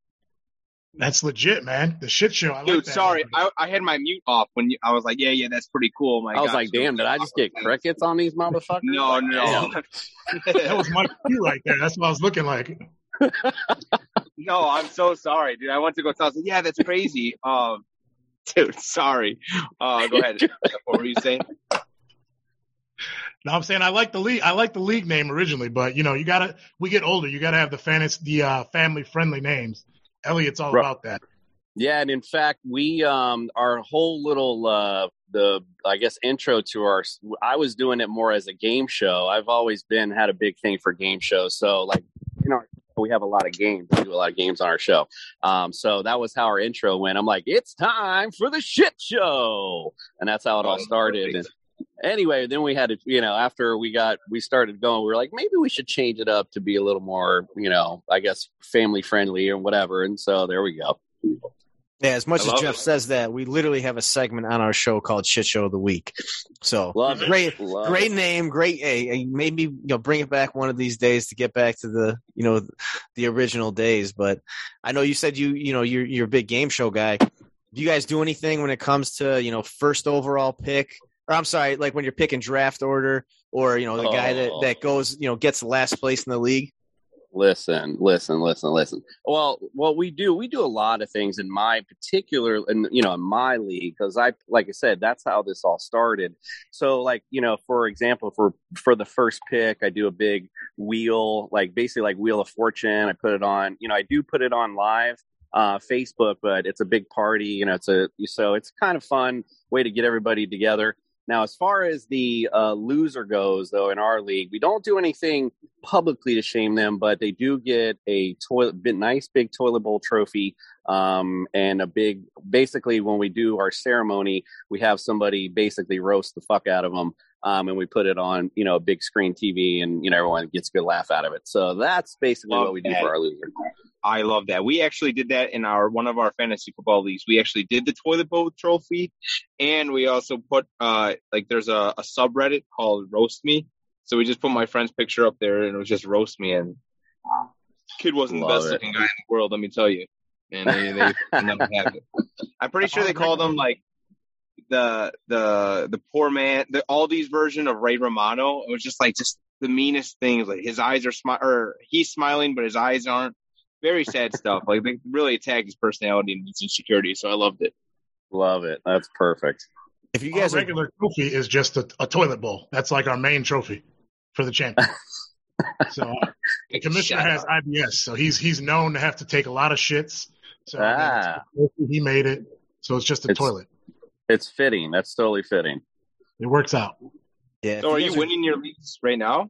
That's legit, man. The shit show. I like Dude, that. sorry, I, I had my mute off when you, I was like, yeah, yeah, that's pretty cool. My I was gosh. like, damn, did I just get crickets on these motherfuckers? No, Like, no, [LAUGHS] that was my cue right there. That's what I was looking like. no. I'm so sorry, dude. I went to go tell. I like, yeah, that's crazy. Um, [LAUGHS] dude, sorry. Uh, go ahead. [LAUGHS] what were you saying? No, I'm saying I like the league. I like the league name originally, but you know, you gotta. We get older. You gotta have the fantasy, the uh, family friendly names. Elliot's all Right. about that. Yeah, and in fact, we um our whole little uh the I guess intro to our I was doing it more as a game show. I've always been had a big thing for game shows. So like you know we have a lot of games. We do a lot of games on our show. Um so that was how our intro went. I'm like, it's time for the shit show. And that's how it all Oh, started. And anyway, then we had to, you know, after we got, we started going, we were like, maybe we should change it up to be a little more, you know, I guess family friendly or whatever. And so there we go. Yeah, as much as Jeff it. says that, we literally have a segment on our show called Shit Show of the Week. So Love it. great, Love great it. name, great. Hey, hey, maybe you know, bring it back one of these days to get back to the you know the original days. But I know you said you you know you're you're a big game show guy. Do you guys do anything when it comes to you know first overall pick? Or I'm sorry, like when you're picking draft order, or you know the guy that Oh. that goes you know gets last place in the league. Listen, listen, listen, listen. Well, what we do, we do a lot of things in my particular, and you know, in my league, because I, like I said, that's how this all started. So, like, you know, for example, for for the first pick, I do a big wheel, like basically like Wheel of Fortune. I put it on, you know, I do put it on live uh Facebook, but it's a big party, you know, it's a so it's kind of fun way to get everybody together. Now, as far as the uh, loser goes, though, in our league, we don't do anything publicly to shame them, but they do get a toilet, nice big toilet bowl trophy, um, and a big. Basically, when we do our ceremony, we have somebody basically roast the fuck out of them, um, and we put it on, you know, a big screen TV, and you know everyone gets a good laugh out of it. So that's basically Love what we do that. for our loser. I love that. We actually did that in our one of our fantasy football leagues. We actually did the toilet bowl trophy, and we also put uh like there's a, a subreddit called Roast Me. So we just put my friend's picture up there, and it was just roast me. And kid wasn't Love the best it. looking guy in the world, let me tell you. and they they [LAUGHS] never have it. I'm pretty sure they called him like the the the poor man, the all these version of Ray Romano. It was just like just the meanest things. Like his eyes are smi- or he's smiling, but his eyes aren't. Very sad stuff. Like they really attacked his personality and his insecurity. So I loved it. Love it. That's perfect. If you Our guys are regular trophy is just a, a toilet bowl. That's like our main trophy for the champion. [LAUGHS] so uh, the commissioner has. IBS, so he's he's known to have to take a lot of shits. So Ah. he made it. So it's just a It's- toilet. It's fitting. That's totally fitting. It works out. yeah, So are you winning your leagues right now?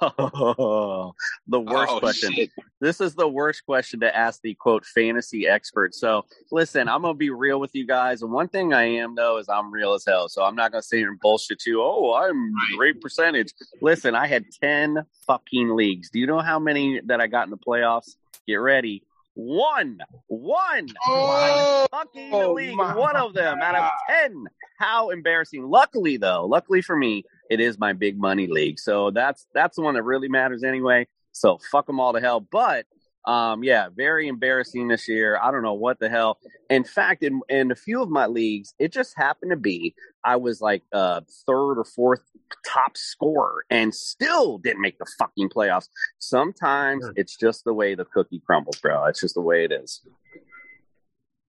Oh, [LAUGHS] the worst Oh, question. shit. This is the worst question to ask the quote fantasy expert. So listen, I'm gonna be real with you guys. And one thing I am though is I'm real as hell. So I'm not gonna sit here and bullshit you. Oh, I'm great percentage. Listen, I had ten fucking leagues. Do you know how many that I got in the playoffs? Get ready. One, one, Oh, fucking Oh, league. One of them out of ten. How embarrassing! Luckily, though, luckily for me, it is my big money league. So that's that's the one that really matters anyway. So fuck them all to hell. But um, yeah, very embarrassing this year. I don't know what the hell. In fact, in in a few of my leagues, it just happened to be I was like uh third or fourth top scorer and still didn't make the fucking playoffs. Sometimes it's just the way the cookie crumbles, bro. It's just the way it is.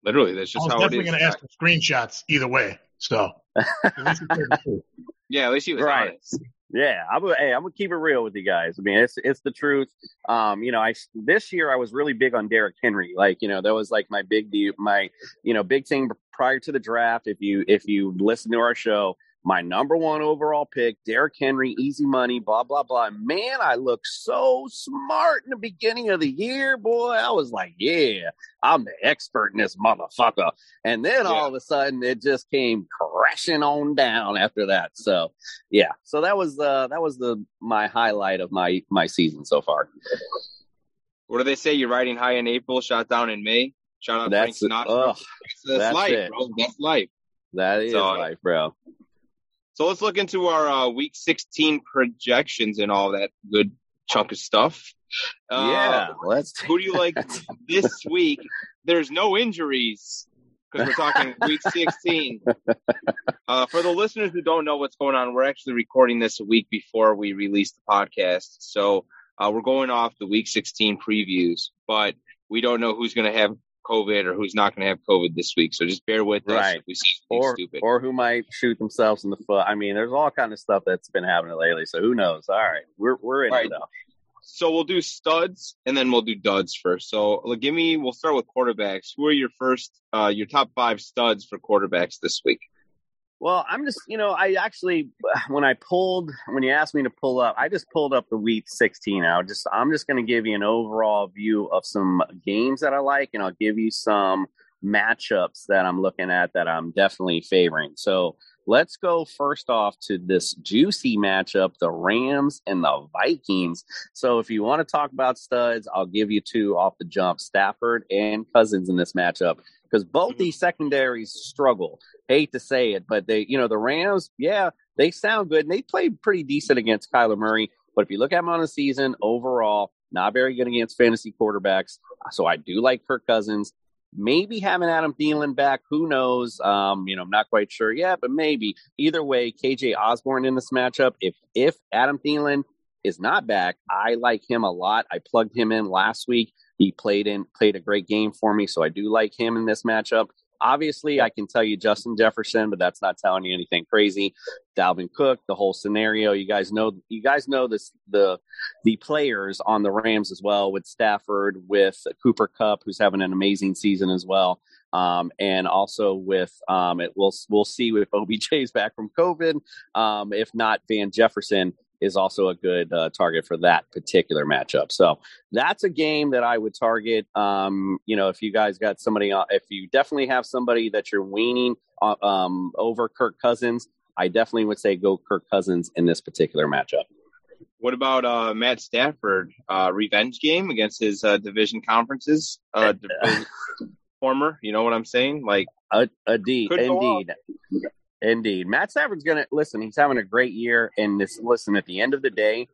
literally, that's I just was how it definitely going to ask for screenshots either way. So at least it's fair to say. [LAUGHS] Yeah, at least he was Right. honest. Yeah, I'm gonna, hey, I'm gonna keep it real with you guys. I mean, it's it's the truth. Um, you know, I this year I was really big on Derrick Henry. Like, you know, that was like my big deal, my you know big thing prior to the draft. If you if you listen to our show, my number one overall pick, Derrick Henry, easy money, blah blah blah. Man, I looked so smart in the beginning of the year, boy. I was like, yeah, I'm the expert in this motherfucker. And then all of a sudden, it just came crashing on down after that. So yeah so that was uh that was the my highlight of my my season so far What do they say? You're riding high in April, shot down in May. Shout out that's Frank Sinatra. ugh, that's that's life, it. bro. That's life. that is So- life bro So let's look into our uh, week 16 projections and all that good chunk of stuff. Uh, yeah let's Who do you like this week? There's no injuries because we're talking [LAUGHS] week 16. Uh, for the listeners who don't know what's going on, we're actually recording this a week before we release the podcast. So uh, we're going off the week 16 previews, but we don't know who's going to have COVID or who's not going to have COVID this week. So just bear with us Right. if see something or stupid. or who might shoot themselves in the foot i mean there's all kind of stuff that's been happening lately so who knows all right we're we're in Right. So we'll do studs and then we'll do duds first. So like, give me, we'll start with quarterbacks. Who are your first, uh, your top five studs for quarterbacks this week? Well, I'm just, you know, I actually, [SIGHS] when I pulled, when you asked me to pull up, I just pulled up the week 16 out. Just, I'm just going to give you an overall view of some games that I like, and I'll give you some matchups that I'm looking at that I'm definitely favoring. So let's go first off to this juicy matchup the Rams and the Vikings. So if you want to talk about studs, I'll give you two off the jump Stafford and Cousins in this matchup because both these secondaries struggle hate to say it, but they, you know, the Rams, yeah, they sound good and they played pretty decent against Kyler Murray. But if you look at them on the season overall, not very good against fantasy quarterbacks. So I do like Kirk Cousins. Maybe having Adam Thielen back, who knows? Um, you know, I'm not quite sure yet, but maybe. Either way, KJ Osborn in this matchup. If if Adam Thielen is not back, I like him a lot. I plugged him in last week. He played in played a great game for me, so I do like him in this matchup. Obviously, I can tell you Justin Jefferson, but that's not telling you anything crazy. Dalvin Cook, the whole scenario. You guys know you guys know this the the players on the Rams as well with Stafford, with Cooper Kupp, who's having an amazing season as well. Um, and also with um, it, we'll we'll see if OBJ's back from COVID. Um, if not, Van Jefferson is also a good uh, target for that particular matchup. So that's a game that I would target. Um, you know, if you guys got somebody, if you definitely have somebody that you're weaning uh, um, over Kirk Cousins, I definitely would say go Kirk Cousins in this particular matchup. What about uh, Matt Stafford uh, revenge game against his uh, division conferences? Uh, [LAUGHS] division- former, you know what I'm saying? Like, Uh, indeed, Could indeed, indeed. Matt Stafford's gonna listen. He's having a great year, and this listen. At the end of the day,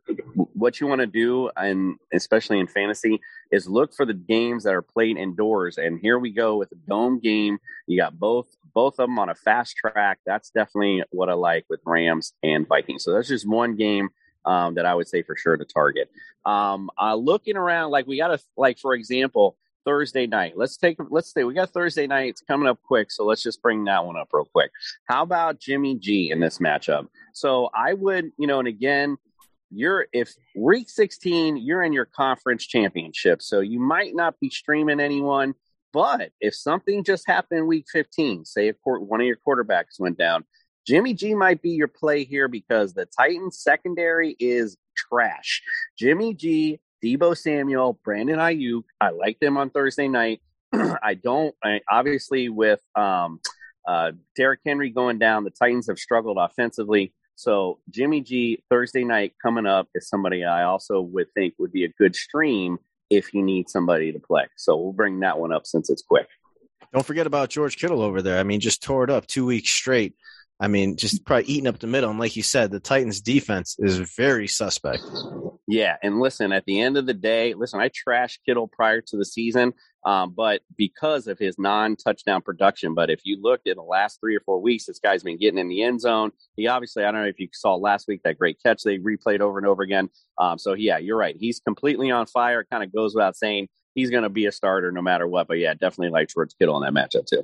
what you want to do, and especially in fantasy, is look for the games that are played indoors. And here we go with a dome game. You got both both of them on a fast track. That's definitely what I like with Rams and Vikings. So that's just one game um, that I would say for sure to target. Um, uh, looking around, like we got to, like for example, Thursday night. Let's take, let's say we got Thursday night. It's coming up quick, so let's just bring that one up real quick. How about Jimmy G in this matchup? So I would, you know, and again, you're if week 16 you're in your conference championship so you might not be streaming anyone but if something just happened week 15 say a court, one of your quarterbacks went down jimmy g might be your play here because the titans secondary is trash jimmy g deebo samuel brandon aiyuk i like them on thursday night [CLEARS THROAT] i don't I, obviously with um uh Derrick henry going down the titans have struggled offensively so Jimmy G Thursday night coming up is somebody I also would think would be a good stream if you need somebody to play. So we'll bring that one up since it's quick. Don't forget about George Kittle over there. I mean, just tore it up two weeks straight. I mean, just probably eating up the middle. And like you said, the Titans defense is very suspect. Yeah. And listen, at the end of the day, listen, I trashed Kittle prior to the season, um, but because of his non touchdown production. But if you looked at the last three or four weeks, this guy's been getting in the end zone. He obviously, I don't know if you saw last week that great catch they replayed over and over again. Um, so, yeah, you're right. He's completely on fire. Kind of goes without saying he's going to be a starter no matter what. But yeah, definitely like George Kittle in that matchup too.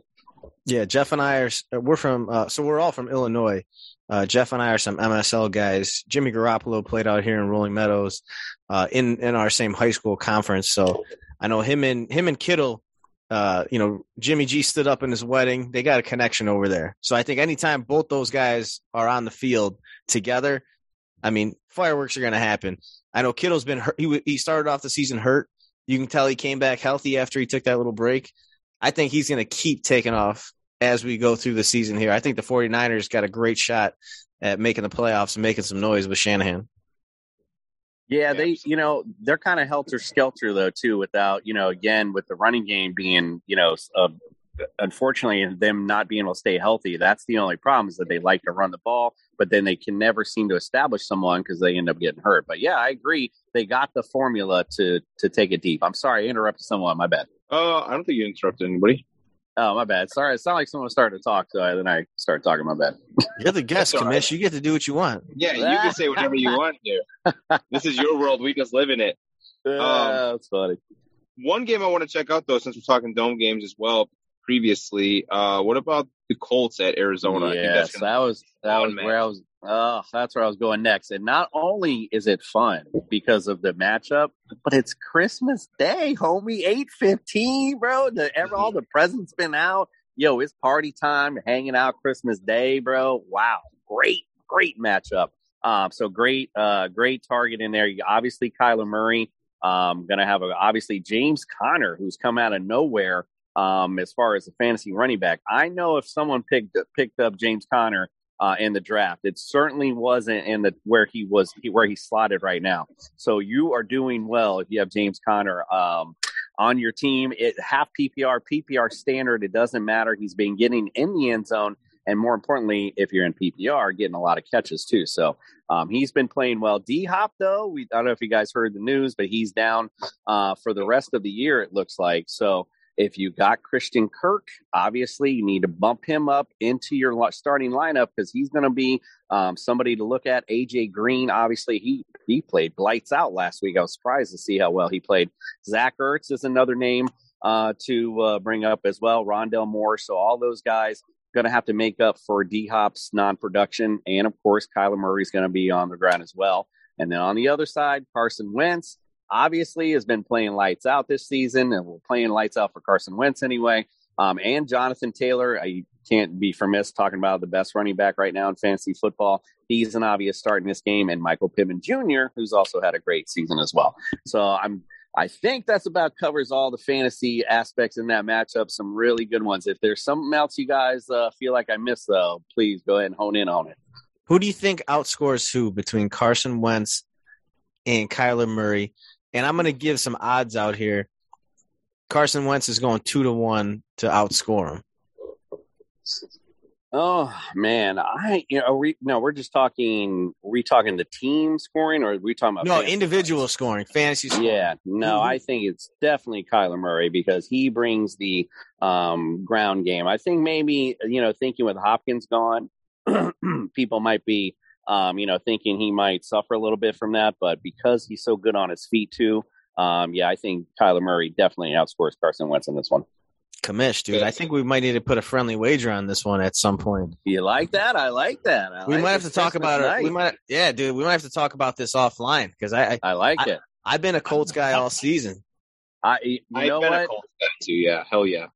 Yeah, Jeff and I are we're from uh, so we're all from Illinois. Uh, Jeff and I are some MSL guys. Jimmy Garoppolo played out here in Rolling Meadows, uh, in in our same high school conference. So I know him and him and Kittle. Uh, you know, Jimmy G stood up in his wedding. They got a connection over there. So I think anytime both those guys are on the field together, I mean, fireworks are going to happen. I know Kittle's been hurt. He he started off the season hurt. You can tell he came back healthy after he took that little break. I think he's going to keep taking off as we go through the season here. I think the 49ers got a great shot at making the playoffs and making some noise with Shanahan. Yeah, they, you know, they're kind of helter skelter though too. Without, you know, again with the running game being, you know, uh, unfortunately them not being able to stay healthy. That's the only problem is that they like to run the ball, but then they can never seem to establish someone because they end up getting hurt. But yeah, I agree. They got the formula to to take it deep. I'm sorry, I interrupted someone. My bad. Uh, I don't think you interrupted anybody. Oh, my bad. Sorry, it sounded like someone started to talk, so I, then I started talking. My bad. You're the guest, [LAUGHS] That's all right. Commish. You get to do what you want. Yeah, you can say whatever you want to. [LAUGHS] This is your world. We just live in it. Uh, that's funny. One game I want to check out though, since we're talking dome games as well. Previously, uh, what about the Colts at Arizona? Yes, that's that was that was match. where I was. Oh, that's where I was going next. And not only is it fun because of the matchup, but it's Christmas Day, homie. Eight fifteen, bro. The ever all the presents been out. Yo, it's party time. Hanging out Christmas Day, bro. Wow, great, great matchup. Um, so great, uh, great target in there. You obviously Kyler Murray. Um, gonna have a, obviously James Conner, who's come out of nowhere. Um, as far as the fantasy running back, I know if someone picked picked up James Conner uh, in the draft. It certainly wasn't in the where he was where he's slotted right now. So you are doing well if you have James Conner um, on your team. It half PPR, PPR standard. It doesn't matter. He's been getting in the end zone, and more importantly, if you're in PPR, getting a lot of catches too. So um, he's been playing well. D Hop though, we I don't know if you guys heard the news, but he's down uh, for the rest of the year. It looks like so. If you got Christian Kirk, obviously you need to bump him up into your starting lineup because he's going to be um, somebody to look at. AJ Green, obviously he he played lights out last week. I was surprised to see how well he played. Zach Ertz is another name uh, to uh, bring up as well. Rondale Moore. So all those guys going to have to make up for D Hop's non-production, and of course Kyler Murray's going to be on the ground as well. And then on the other side, Carson Wentz obviously has been playing lights out this season, and we're playing lights out for Carson Wentz anyway. Um, and Jonathan Taylor, I can't be remiss talking about the best running back right now in fantasy football. He's an obvious start in this game, and Michael Pittman Jr., who's also had a great season as well. So I'm, I think that's about covers all the fantasy aspects in that matchup. Some really good ones. If there's something else you guys uh, feel like I missed, though, please go ahead and hone in on it. Who do you think outscores who between Carson Wentz and Kyler Murray? And I'm going to give some odds out here. Carson Wentz is going two to one to outscore him. Oh man, I you know we no, we're just talking. Are we talking the team scoring, or are we talking about No, individual scoring, fantasy scoring. Yeah, no, Mhm. I think it's definitely Kyler Murray because he brings the um, ground game. I think maybe you know, thinking with Hopkins gone, [CLEARS THROAT] people might be um, you know thinking he might suffer a little bit from that, but because he's so good on his feet too, um, yeah, I think Kyler Murray definitely outscores Carson Wentz in this one. Commish, dude. I think we might need to put a friendly wager on this one at some point. You like that? I like that. I we like might have to talk Christmas about it. We might, yeah, dude. We might have to talk about this offline because I, I, I like it. I've been a Colts guy all season. I you I've know been a what? Colts guy too. Yeah, hell yeah.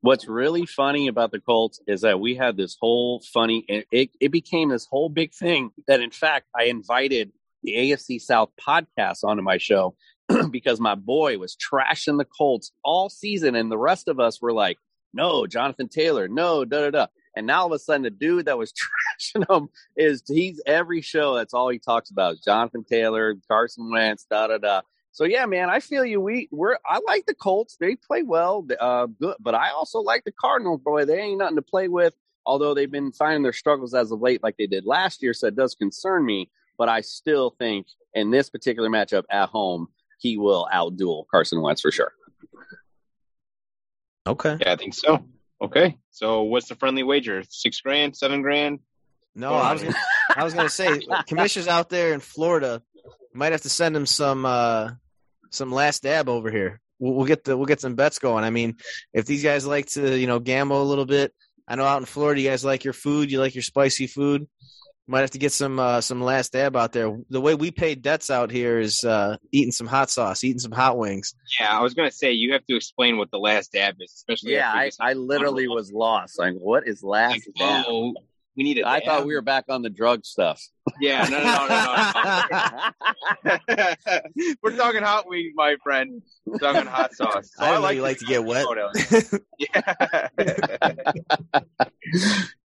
What's really funny about the Colts is that we had this whole funny, it, it, became this whole big thing that, in fact, I invited the AFC South podcast onto my show [CLEARS THROAT] because my boy was trashing the Colts all season, and the rest of us were like, no, Jonathan Taylor, no, da da da. And now all of a sudden, the dude that was [LAUGHS] trashing him is he's every show. That's all he talks about Jonathan Taylor, Carson Wentz, da da da. So yeah, man, I feel you. We we're I like the Colts. They play well, uh, good. But I also like the Cardinals. Boy, they ain't nothing to play with. Although they've been finding their struggles as of late, like they did last year, so it does concern me. But I still think in this particular matchup at home, he will outduel Carson Wentz for sure. Okay. Yeah, I think so. Okay, so what's the friendly wager? Six grand, seven grand? No, I was gonna, I was gonna say commissioners out there in Florida might have to send him some uh some last dab over here. We'll, we'll get the we'll get some bets going. I mean, if these guys like to you know gamble a little bit, I know out in Florida you guys like your food, you like your spicy food. Might have to get some uh, some last dab out there. The way we pay debts out here is uh, eating some hot sauce, eating some hot wings. Yeah, I was gonna say you have to explain what the last dab is, especially. Yeah, I, I literally was lost. Like, what is last Like, dab? oh, we need a I dab? thought we were back on the drug stuff. Yeah, no, no, no, no. no. [LAUGHS] we're talking hot wings, my friend. We're talking hot sauce. So I didn't know you like to get wet. [LAUGHS] Yeah. Uh,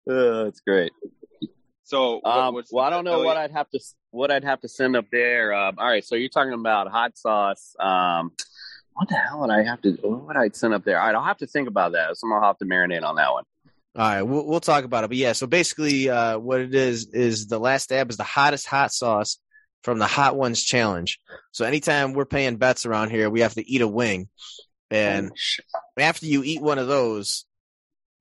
[LAUGHS] that's great. so, Um, what's well, I don't know what I'd have to what I'd have to send up there. Um, all right, so you're talking about hot sauce. Um, what the hell would I have to? What would I send up there? All right, I'll have to think about that. So I'll have to marinate on that one. All right, we'll we'll talk about it. But yeah, so basically, uh, what it is is the last dab is the hottest hot sauce from the Hot Ones Challenge. So anytime we're paying bets around here, we have to eat a wing, and after you eat one of those,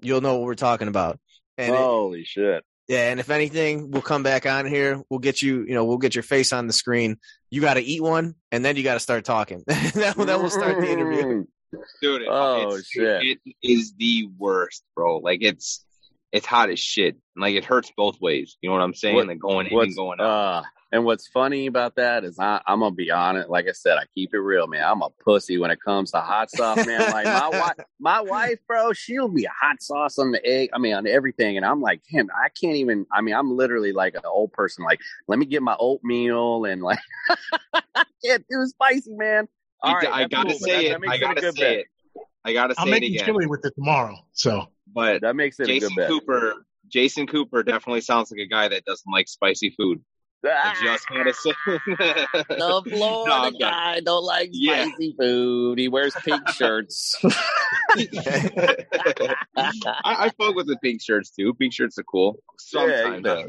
you'll know what we're talking about. And it- Holy shit! yeah, and if anything, we'll come back on here. We'll get you, you know, we'll get your face on the screen. You got to eat one, and then you got to start talking. [LAUGHS] then we'll start the interview. Dude? it- Oh, it's, shit. It is the worst, bro. Like it's it's hot as shit. Like it hurts both ways. You know what I'm saying? What- like going in and going out. uh, and what's funny about that is I, I'm gonna be honest. Like I said, I keep it real, man. I'm a pussy when it comes to hot sauce, man. Like my wife, [LAUGHS] my wife, bro, she'll be a hot sauce on the egg. I mean, on everything, and I'm like, damn, I can't even. I mean, I'm literally like an old person. Like, let me get my oatmeal and like, [LAUGHS] I can't do spicy, man. All You- right, I gotta cool, say it. that makes I a gotta good say bet. it. I gotta I'm say it making again. chili with it tomorrow. So But That makes it a Jason good bet. Cooper, Jason Cooper definitely sounds like a guy that doesn't like spicy food. I just gotta say. The [LAUGHS] No, Florida I'm guy don't like Yeah. spicy food. He wears pink [LAUGHS] shirts. [LAUGHS] I, I fuck with the pink shirts too. Pink shirts are cool. Sometimes. Yeah,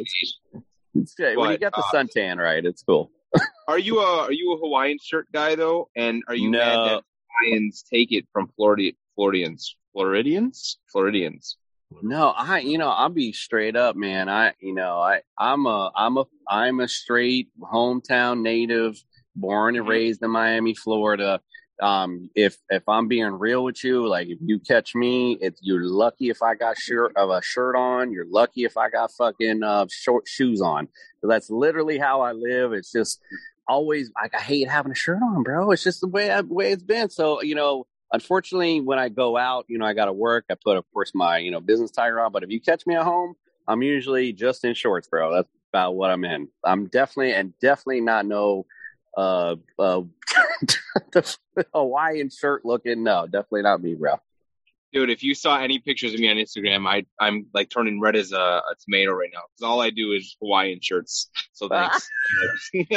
It's great. when you But, got the uh, suntan right, it's cool. Are you a are you a Hawaiian shirt guy though? And are you No. mad that Hawaiians take it from Florida Floridians? Floridians? Floridians. No, I you know I'll be straight up, man. I you know I I'm a I'm a I'm a straight hometown native, born and mm-hmm. raised in Miami, Florida. Um, if if I'm being real with you, like if you catch me, if you're lucky if I got shirt of a shirt on. You're lucky if I got fucking uh, short shoes on. So That's literally how I live. It's just always like I hate having a shirt on, bro. It's just the way I, way it's been. So you know, unfortunately, when I go out, you know, I got to work. I put, of course, my you know business tire on. But if you catch me at home, I'm usually just in shorts, bro. That's about what I'm in. I'm definitely and definitely not no uh uh [LAUGHS] [LAUGHS] the Hawaiian shirt looking. No, definitely not me, bro. Dude, if you saw any pictures of me on Instagram, I I'm like turning red as a, a tomato right now because all I do is Hawaiian shirts. So thanks. [LAUGHS] [LAUGHS]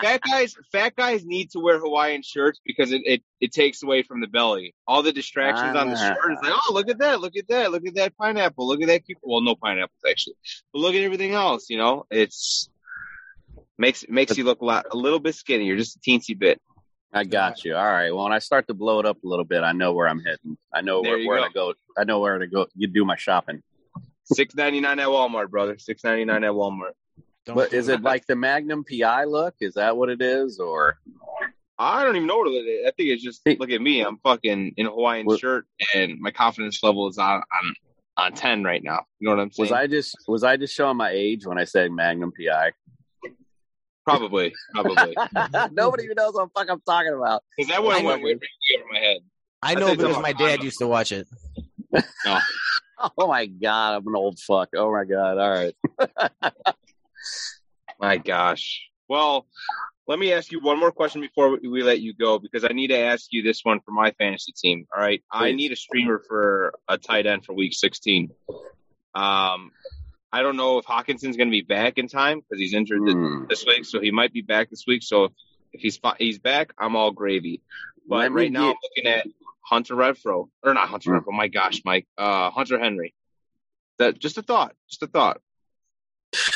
fat guys, fat guys need to wear Hawaiian shirts because it, it, it takes away from the belly. All the distractions on the shirt is like, oh, look at that, look at that, look at that pineapple, look at that. Well, no pineapples actually, but look at everything else. You know, it's makes makes you look a lot a little bit skinnier, just a teensy bit. I got you. All right. Well, when I start to blow it up a little bit, I know where I'm heading. I know There where, you where go. to go. I know where to go. You do my shopping. Six ninety nine at Walmart, brother. Six ninety nine at Walmart. Don't But do is it like the Magnum PI look? Is that what it is, or I don't even know what it is. I think it's just look at me. I'm fucking in a Hawaiian What- shirt, and my confidence level is on on on ten right now. You know what I'm saying? was I just was I just showing my age when I said Magnum PI? Probably, probably. [LAUGHS] Nobody even knows what the fuck I'm talking about. Because that one went way, way over my head. I I know think because my dad used to watch it. [LAUGHS] Oh my god, I'm an old fuck. Oh my god. All right. [LAUGHS] My gosh. Well, let me ask you one more question before we- we let you go because I need to ask you this one for my fantasy team. All right, I need a streamer for a tight end for Week 16. Um, I don't know if Hockenson's going to be back in time because he's injured Hmm. this week, so he might be back this week. So if, he's he's back, I'm all gravy. But right now, get- I'm looking at Hunter Renfrow or not Hunter Renfrow. My gosh, Mike, uh, Hunter Henry. That just a thought, just a thought.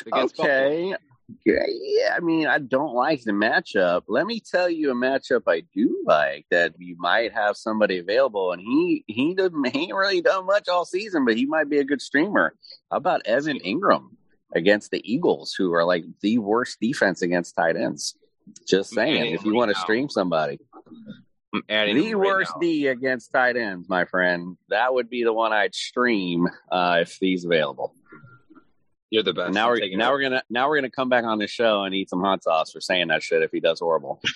Against Buffalo. Yeah, yeah, I mean, I don't like the matchup. Let me tell you a matchup I do like that you might have somebody available, and he he doesn't [LAUGHS] he ain't really done much all season, but he might be a good streamer. How about Evan Engram against the Eagles, who are like the worst defense against tight ends? Just saying, if you right want to stream somebody, I'm adding the right worst now. D against tight ends, my friend, that would be the one I'd stream uh, if he's available. You're the best. now I'm we're taking now it. we're gonna now we're gonna come back on the show and eat some hot sauce for saying that shit if he does horrible. [LAUGHS]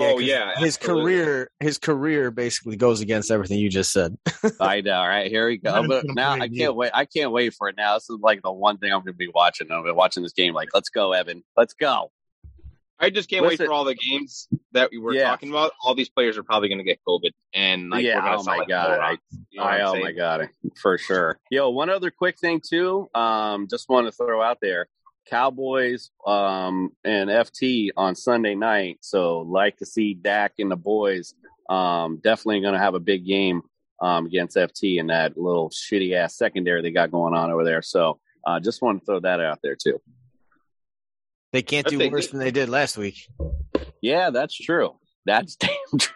Oh yeah, his absolutely. career, his career basically goes against everything you just said. [LAUGHS] I know, all right? Here we go. But now I can't wait. I can't wait for it. Now this is like the one thing I'm gonna be watching. I'm gonna be watching this game. Like, let's go, Evan. Let's go. I just can't Listen- wait for all the games that we were Yeah. talking about. All these players are probably going to get COVID, and like, yeah. Oh my god. I. You know I, oh my god. For sure. Yo, one other quick thing too. Um, just want to throw out there. Cowboys um, and FT on Sunday night. So like to see Dak and the boys. Um, definitely going to have a big game um, against FT and that little shitty ass secondary they got going on over there. So uh, just want to throw that out there too. They can't do worse than they did last week. Yeah, that's true. That's [LAUGHS] damn true.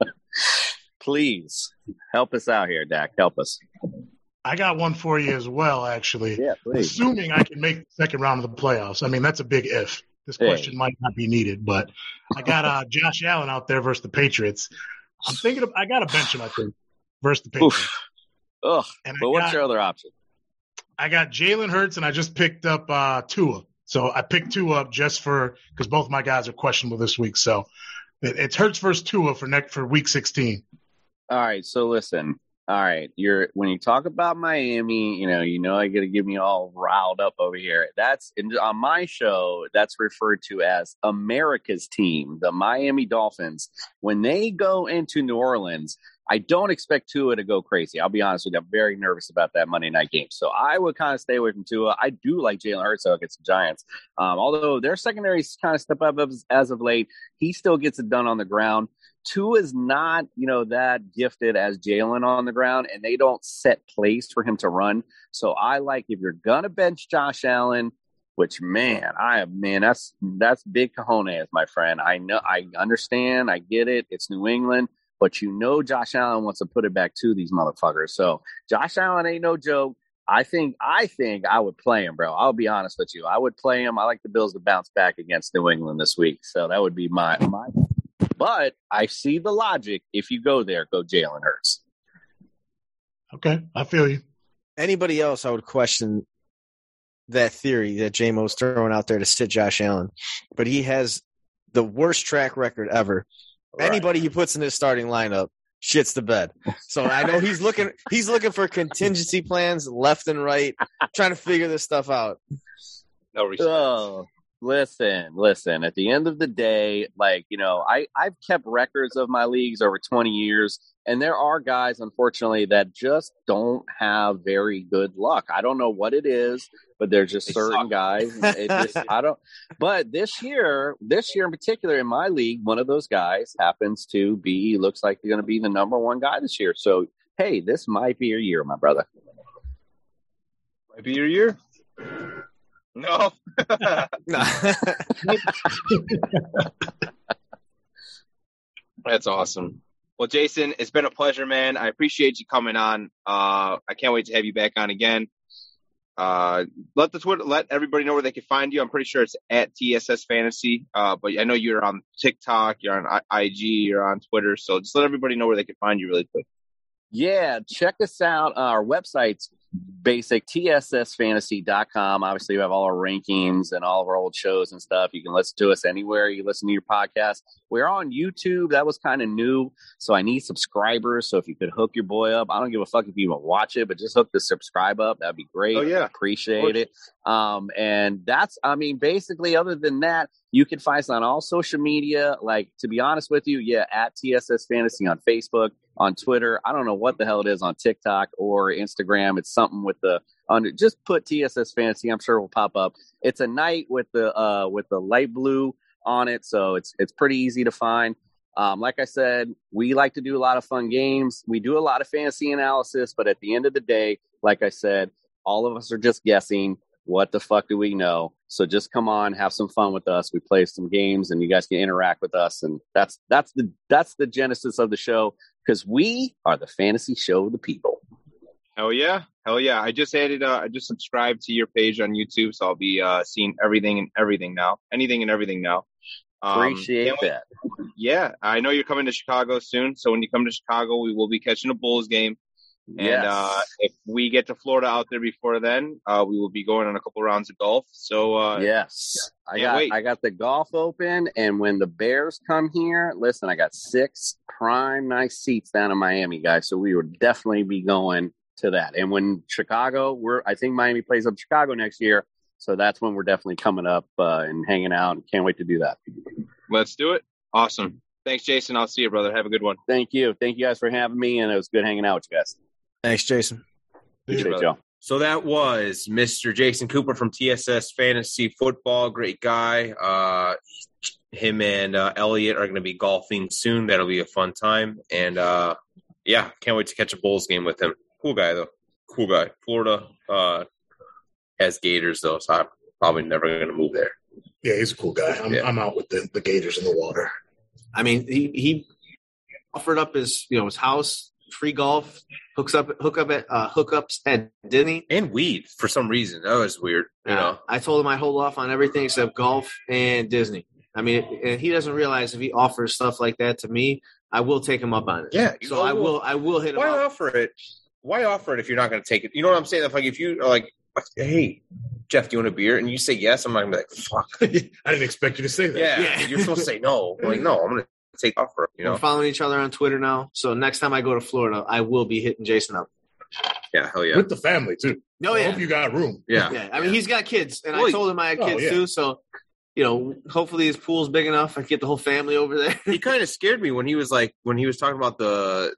[LAUGHS] Please help us out here, Dak. Help us. I got one for you as well, actually. Yeah, please. Assuming I can make the second round of the playoffs. I mean, that's a big if. This Hey. question might not be needed, but I got uh, Josh Allen out there versus the Patriots. I'm thinking of, I got to bench him, I think, versus the Patriots. Oof. Ugh. And But I what's got, your other option? I got Jalen Hurts, and I just picked up uh, Tua. So I picked Tua up just for because both my guys are questionable this week. So it, it's Hurts versus Tua for next for Week 16. All right, so listen. All right, you're when you talk about Miami, you know, you know, I got to get me all riled up over here. That's in, on my show. That's referred to as America's team, the Miami Dolphins. When they go into New Orleans, I don't expect Tua to go crazy. I'll be honest with you. I'm very nervous about that Monday night game. So I would kind of stay away from Tua. I do like Jalen Hurts against the Giants. Um, although their secondary's kind of step up as, as of late, he still gets it done on the ground. Tua is not, you know, that gifted as Jalen on the ground, and they don't set plays for him to run. So I like if you're gonna bench Josh Allen, which man, I man, that's that's big cojones, my friend. I know, I understand, I get it. It's New England, but you know, Josh Allen wants to put it back to these motherfuckers. So Josh Allen ain't no joke. I think I think I would play him, bro. I'll be honest with you. I would play him. I like the Bills to bounce back against New England this week. So that would be my my but I see the logic. If you go there, go Jalen Hurts. Okay, I feel you. Anybody else, I would question that theory that JMO's throwing out there to sit Josh Allen. But he has the worst track record ever. Anybody he puts in his starting lineup shits the bed. So I know he's looking [LAUGHS] he's looking for contingency plans left and right, trying to figure this stuff out. No respect. Oh, listen, listen. At the end of the day, like you know, I I've kept records of my leagues over 20 years, and there are guys, unfortunately, that just don't have very good luck. I don't know what it is, but there's just They certain suck. guys. It just I don't. [LAUGHS] But this year, this year in particular, in my league, one of those guys happens to be looks like they're going to be the number one guy this year. So hey, this might be your year, my brother. Might be your year. [LAUGHS] No. That's awesome. Well, Jason, it's been a pleasure, man. I appreciate you coming on. Uh, I can't wait to have you back on again. Uh, let the Twitter, let everybody know where they can find you. I'm pretty sure it's at TSS Fantasy. Uh, but I know you're on TikTok, you're on I- IG, you're on Twitter. So just let everybody know where they can find you really quick. Yeah, check us out. Our website's basic tssfantasy.com. Obviously, we have all our rankings and all of our old shows and stuff. You can listen to us anywhere you listen to your podcast. We're on YouTube. That was kind of new. So I need subscribers. So if you could hook your boy up, I don't give a fuck if you even watch it, but just hook the subscribe up. That'd be great. Oh, yeah. Appreciate it. Um, and that's, I mean, basically, other than that, you can find us on all social media. Like, to be honest with you, yeah, at TSS Fantasy on Facebook, on Twitter. I don't know what the hell it is on TikTok or Instagram. It's something with the under. Just put TSS Fantasy. I'm sure it will pop up. It's a night with the uh with the light blue on it, so it's it's pretty easy to find. Um, like I said, we like to do a lot of fun games. We do a lot of fantasy analysis, but at the end of the day, like I said, all of us are just guessing. What the fuck do we know? So just come on, have some fun with us. We play some games, and you guys can interact with us, and that's that's the that's the genesis of the show because we are the fantasy show of the people. Hell yeah. Hell yeah. I just added, uh, I just subscribed to your page on YouTube. So I'll be, uh, seeing everything and everything now. Anything and everything now. Um, Appreciate wait- that. Yeah. I know you're coming to Chicago soon. So when you come to Chicago, we will be catching a Bulls game. And, Yes. uh, if we get to Florida out there before then, uh, we will be going on a couple rounds of golf. So, uh, yes, I got wait. I got the golf open, and when the Bears come here, listen, I got six prime nice seats down in Miami, guys. So we will definitely be going to that. And when Chicago, we're I think Miami plays up Chicago next year, so that's when we're definitely coming up uh, and hanging out. And can't wait to do that. let's do it. Awesome. Thanks, Jason. I'll see you, brother. Have a good one. Thank you, thank you guys for having me, and it was good hanging out with you guys. Thanks, Jason. Appreciate y'all. So that was Mr. Jason Cooper from TSS Fantasy Football. Great guy. Uh, him and uh, Elliot are going to be golfing soon. That'll be a fun time. And uh, yeah, can't wait to catch a Bulls game with him. Cool guy, though. Cool guy. Florida uh, has Gators, though, so I'm probably never going to move there. Yeah, he's a cool guy. I'm, Yeah. I'm out with the, the Gators in the water. I mean, he he offered up his you know his house, free golf, hooks up hook up at uh, hookups at didn't? And weed for some reason. That was weird. You Uh, know, I told him I hold off on everything except golf and Disney. I mean, and he doesn't realize if he offers stuff like that to me, I will take him up on it. Yeah, So know, I will. I will hit him why up. offer it? Why offer it if you're not going to take it? You know what I'm saying? If, like if you are like, hey, Jeff, do you want a beer? And you say yes, I'm not going to be like, fuck. [LAUGHS] I didn't expect you to say that. Yeah, Yeah. you're supposed to say no. I'm like, no, I'm going to take offer. You know, We're following each other on Twitter now. So next time I go to Florida, I will be hitting Jason up. Yeah, hell yeah. With the family, too. No, I yeah. hope you got room. Yeah. Yeah, I mean, he's got kids, and Well, I told him I had oh, kids yeah. too. So, you know, hopefully his pool's big enough. I can get the whole family over there. He kind of scared me when he was like, when he was talking about the,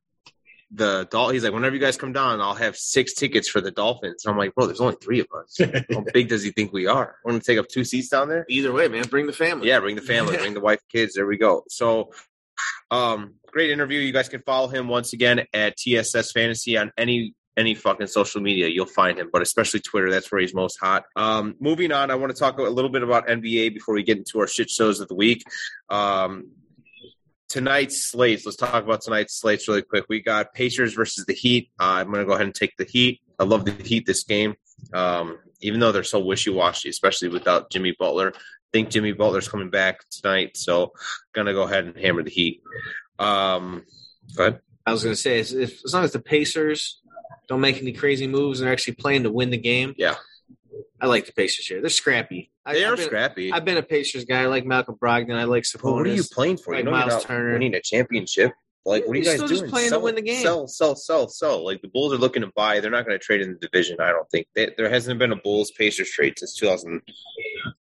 the Dol He's like, whenever you guys come down, I'll have six tickets for the Dolphins. I'm like, bro, there's only three of us. [LAUGHS] How big does he think we are? We're to take up two seats down there? Either way, man, bring the family. Yeah, bring the family, bring the wife, kids. There we go. So, um, great interview. You guys can follow him once again at TSS Fantasy on any any fucking social media. You'll find him, but especially Twitter. That's where he's most hot. Um, moving on, I want to talk a little bit about NBA before we get into our shit shows of the week. Um, tonight's slates. Let's talk about tonight's slates really quick. We got Pacers versus the Heat. Uh, I'm going to go ahead and take the Heat. I love the Heat this game, um, even though they're so wishy washy, especially without Jimmy Butler. I think Jimmy Butler's coming back tonight, so gonna go ahead and hammer the Heat. Um, go ahead. I was going to say, as, if, as long as the Pacers don't make any crazy moves and are actually playing to win the game, Yeah, I like the Pacers here. They're scrappy. I, they are I've been, scrappy. I've been a Pacers guy. I like Malcolm Brogdon. I like Sabonis. But what are you playing for? Like you know Miles you're not Turner. winning a championship. Like, what are you guys still doing? just playing to sell, win the game. Sell, sell, sell, sell. Like the Bulls are looking to buy. They're not going to trade in the division. I don't think they, there hasn't been a Bulls Pacers trade since 2000.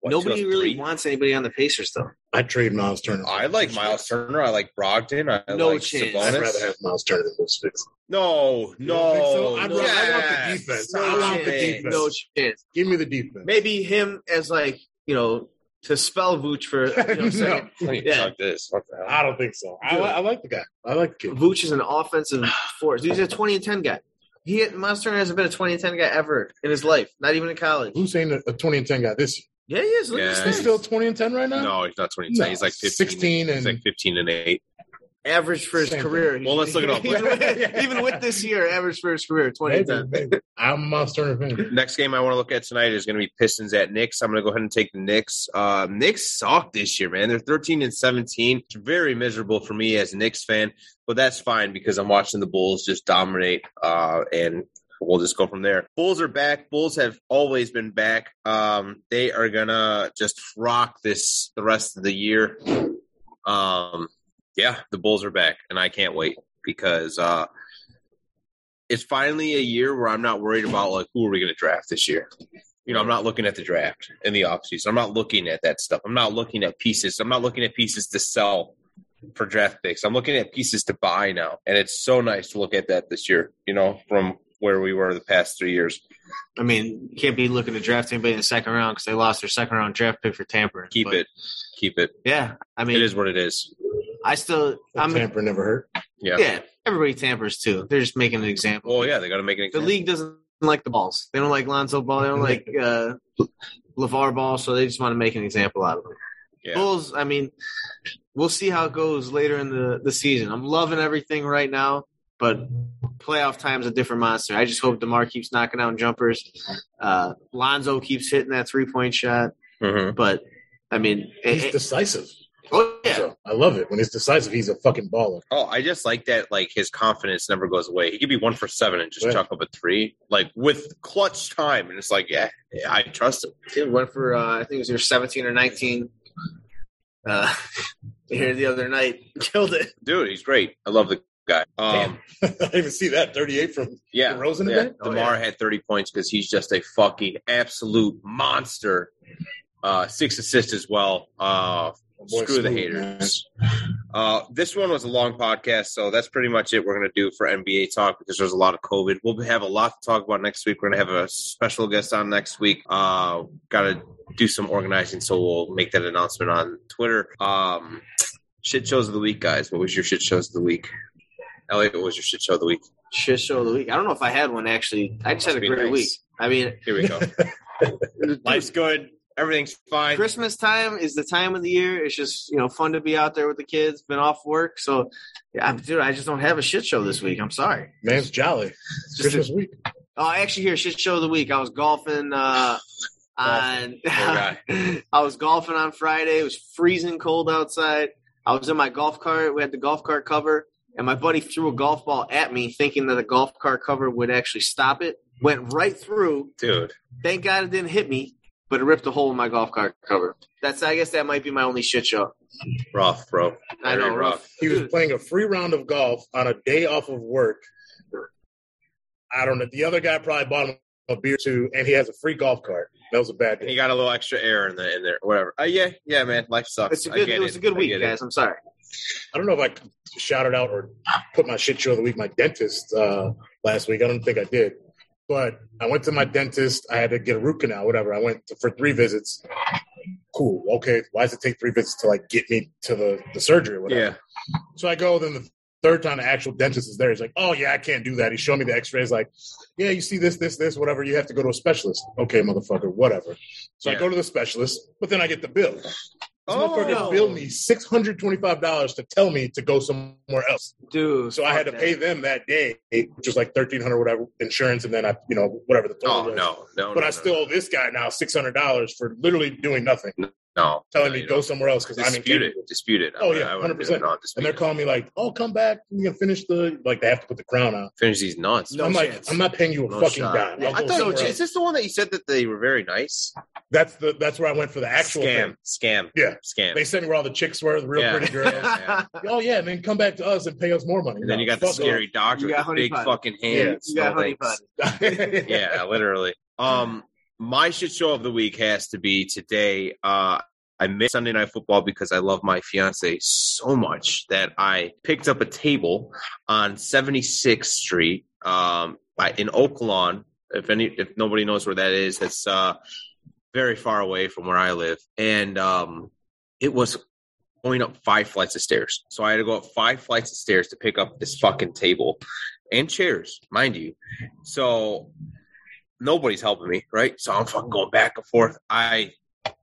what, Nobody really wants anybody on the Pacers though. I trade Miles Turner. I like Miles Turner. I like Brogdon. I No like chance. I'd rather have Miles Turner than those picks. No, don't think no, so? I'd no. rather- I want the defense. No I want the defense. No chance. Give me the defense. Maybe him as like you know to spell Vooch for you know, a [LAUGHS] No. second. Let me Yeah. chug this. What the hell? I don't think so. I, li- I like the guy. I like the kid. Vooch is an offensive [SIGHS] force. He's a twenty and ten guy. He Miles Turner hasn't been a twenty and ten guy ever in his life, not even in college. Who's saying a, a 20 and 10 guy this year? Yeah, he is. Look Yeah. He's still 20 and 10 right now? No, he's not 20. and No, he's like 15. 16 He's and- like 15 and 8. Average for his Same career. Well, let's look it up. [LAUGHS] [LAUGHS] even, with, this year, average for his career, twenty and Maybe, maybe. I'm a Miles Turner fan. Next game I want to look at tonight is going to be Pistons at Knicks. I'm going to go ahead and take the Knicks. Uh, Knicks suck this year, man. They're 13 and 17. It's very miserable for me as a Knicks fan, but that's fine because I'm watching the Bulls just dominate, uh, and we'll just go from there. Bulls are back. Bulls have always been back. Um, they are gonna just rock this the rest of the year. Um, yeah, the Bulls are back, and I can't wait because uh, it's finally a year where I'm not worried about like who are we going to draft this year. You know, I'm not looking at the draft in the offseason. I'm not looking at that stuff. I'm not looking at pieces. I'm not looking at pieces to sell for draft picks. I'm looking at pieces to buy now. And it's so nice to look at that this year, you know, from where we were the past three years. I mean, you can't be looking to draft anybody in the second round because they lost their second round draft pick for tampering. Keep But, it. Keep it. Yeah, I mean, it is what it is. I still, I'm Tamper never hurt. Yeah. yeah. Everybody tampers too. They're just making an example. Well, yeah, they got to make an example. the league doesn't like the balls. They don't like Lonzo Ball. They don't like uh, LaVar Ball. So they just want to make an example out of them. Yeah. Bulls. I mean, we'll see how it goes later in the the season. I'm loving everything right now, but playoff time's a different monster. I just hope Demar keeps knocking down jumpers. Uh, Lonzo keeps hitting that three point shot. Mhm. But I mean, He's it- it- decisive. Oh yeah, So I love it. When he's decisive, he's a fucking baller. Oh, I just like that. Like his confidence never goes away. He could be one for seven and just Yeah. chuck up a three, like with clutch time, and it's like, yeah, yeah I trust him. Dude went for uh, I think it was your 17 or 19 uh, [LAUGHS] here the other night. [LAUGHS] Killed it. Dude, he's great. I love the guy. Um, [LAUGHS] I didn't even see that. 38 from yeah, DeRozan yeah. today? Oh, Demar had thirty points because he's just a fucking absolute monster. Uh, six assists as well. Uh, boy screw the haters. Uh, this one was a long podcast, so that's pretty much it. We're going to do for NBA talk because there's a lot of COVID. We'll have a lot to talk about next week. We're going to have a special guest on next week. Uh, Got to do some organizing, so we'll make that announcement on Twitter. Um, shit shows of the week, guys. What was your shit shows of the week? Elliot, what was your shit show of the week? Shit show of the week. I don't know if I had one actually. I just had a great nice. week. I mean, Here we go. [LAUGHS] Life's good. Everything's fine. Christmas time is the time of the year. It's just you know fun to be out there with the kids. Been off work, so yeah, I'm- dude, I just don't have a shit show this week. I'm sorry. Man's jolly. Just Christmas week. Oh, actually, here shit show of the week. I was golfing uh, on. guy. [LAUGHS] I was golfing on Friday. It was freezing cold outside. I was in my golf cart. We had the golf cart cover, and my buddy threw a golf ball at me, thinking that the golf cart cover would actually stop it. Went right through. Dude. Thank God it didn't hit me, but it ripped a hole in my golf cart cover. That's. I guess that might be my only shit show. Rough, bro. I Very know, rough. rough. He was playing a free round of golf on a day off of work. I don't know. The other guy probably bought him a beer too, and he has a free golf cart. That was a bad And day. you got a little extra air in the in there, whatever. Uh, yeah, yeah, man. Life sucks. It's a I good. It was it. a good week, get it. guys. I'm sorry. I don't know if I shouted out or put my shit show of the week. My dentist uh, last week. I don't think I did, but I went to my dentist. I had to get a root canal, whatever. I went to, for three visits. Cool. Okay. Why does it take three visits to like get me to the the surgery or whatever? Yeah. So I go, then the third time the actual dentist is there. He's like, oh, yeah, I can't do that. He showed me the x rays, like, yeah, you see this, this, this, whatever. You have to go to a specialist. Okay, motherfucker, whatever. So I go to the specialist, but then I get the bill. This Oh. motherfucker billed me $625 to tell me to go somewhere else. Dude. So I had to fuck pay them that day, which was like 1300 whatever insurance, and then I, you know, whatever the total Oh was. no, no. But no, I no, still owe this guy now $600 for literally doing nothing, no. telling no, me go don't. somewhere else because I'm dispute incapable. it. Dispute it. Oh, yeah, I wouldn't do 100%. it. No, dispute And they're calling me like, "Oh, come back. We can finish the like. They have to put the crown on." finish these nuts. No I'm like. I'm not paying you a No fucking shot. dime. I'll I go thought somewhere is this the one that you said that they were very nice? That's the that's where I went for the actual scam, thing. scam, Yeah. scam. They sent me where all the chicks were, the real Yeah. pretty girls. [LAUGHS] Yeah. [LAUGHS] oh yeah, and then come back to us and pay us more money. And then you got the fuck scary doctor You with the big pot. fucking hands. You got honey pot. [LAUGHS] Yeah, literally. Um, my shit show of the week has to be today. Uh, I missed Sunday night football because I love my fiance so much that I picked up a table on 76th Street um, by, in Oak Lawn. If any, if nobody knows where that is, that's uh, very far away from where I live, and um, it was going up five flights of stairs. So I had to go up five flights of stairs to pick up this fucking table and chairs, mind you. So nobody's helping me, right? So I'm fucking going back and forth. I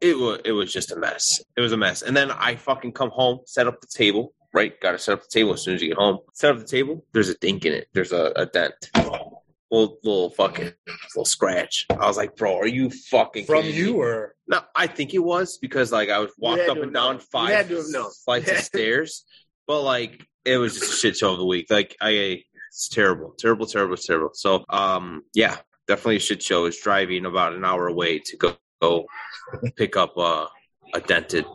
it was it was just a mess. It was a mess. And then I fucking come home, set up the table, right? Got to set up the table as soon as you get home. Set up the table. There's a dink in it. There's a, a dent. Little, little fucking little scratch. I was like, bro, are you fucking From you me? or No, I think it was because like I was walked up and down known. five You had to have known. flights of [LAUGHS] stairs, but like it was just a shit show of the week. Like I, it's terrible, terrible, terrible, terrible. So um, yeah, definitely a shit show. Is driving about an hour away to go go pick up a, a dented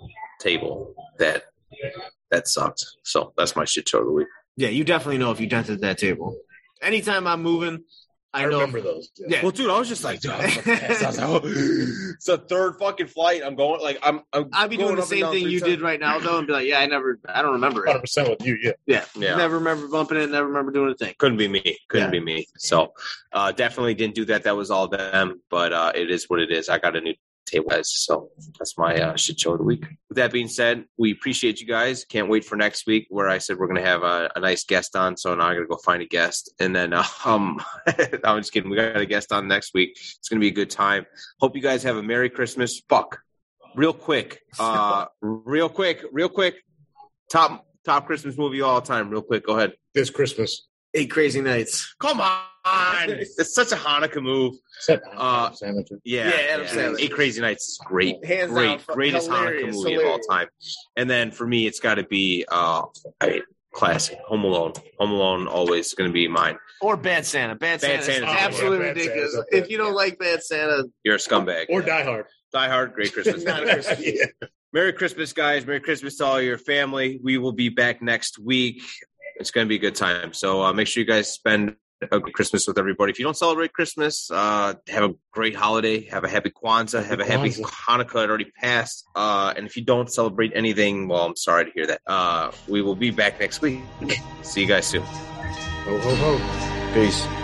table that that sucked. So that's my shit show of the week. Yeah, you definitely know if you dented that table. Anytime I'm moving, I, I know. remember those. Yeah. Yeah. Well, dude, I was just like, dude, I was so fast. [LAUGHS] I was like, [GASPS] it's a third fucking flight. I'm going like I'm. I'm I'd be doing the same thing you times. did right now, though, and be like, "Yeah, I never, I don't remember Hundred it. percent with you. Yeah. Yeah, Yeah. never remember bumping it. Never remember doing a thing." Couldn't be me. Couldn't Yeah. be me. So uh, definitely didn't do that. That was all them. But uh, it is what it is. I got a new table, guys. So that's my uh, shit show of the week. With that being said, we appreciate you guys. Can't wait for next week where I said we're going to have a, a nice guest on. So now I got to go find a guest. And then, [LAUGHS] um, [LAUGHS] I'm just kidding. We got a guest on next week. It's going to be a good time. Hope you guys have a Merry Christmas. Fuck. Real quick. Uh, [LAUGHS] real quick. Real quick. Top top Christmas movie of all time. Real quick. Go ahead. This Christmas. Eight crazy nights. Come on. [LAUGHS] it's such a Hanukkah move. Said Uh, sandwich. Yeah, Yeah, Adam Sandler. Eight Crazy Nights is great, Hands great, down, greatest Hanukkah hilarious, movie of all time. And then for me, it's got to be uh, I mean, classic Home Alone. Home Alone always going to be mine. Or Bad Santa. Bad, Bad Santa is absolutely Bad Santa's ridiculous. up there. If you don't like Bad Santa, You're a scumbag. Or Die Hard. Die Hard, great Christmas. [LAUGHS] Not a Christmas. yeah. Merry Christmas, guys. Merry Christmas to all your family. We will be back next week. It's going to be a good time. So uh, make sure you guys spend a good Christmas with everybody. If you don't celebrate Christmas, uh, have a great holiday. Have a happy Kwanzaa. Have a happy Kwanzaa. Hanukkah. It already passed. Uh, and if you don't celebrate anything, well, I'm sorry to hear that. Uh, we will be back next week. See you guys soon. Ho ho ho. Peace.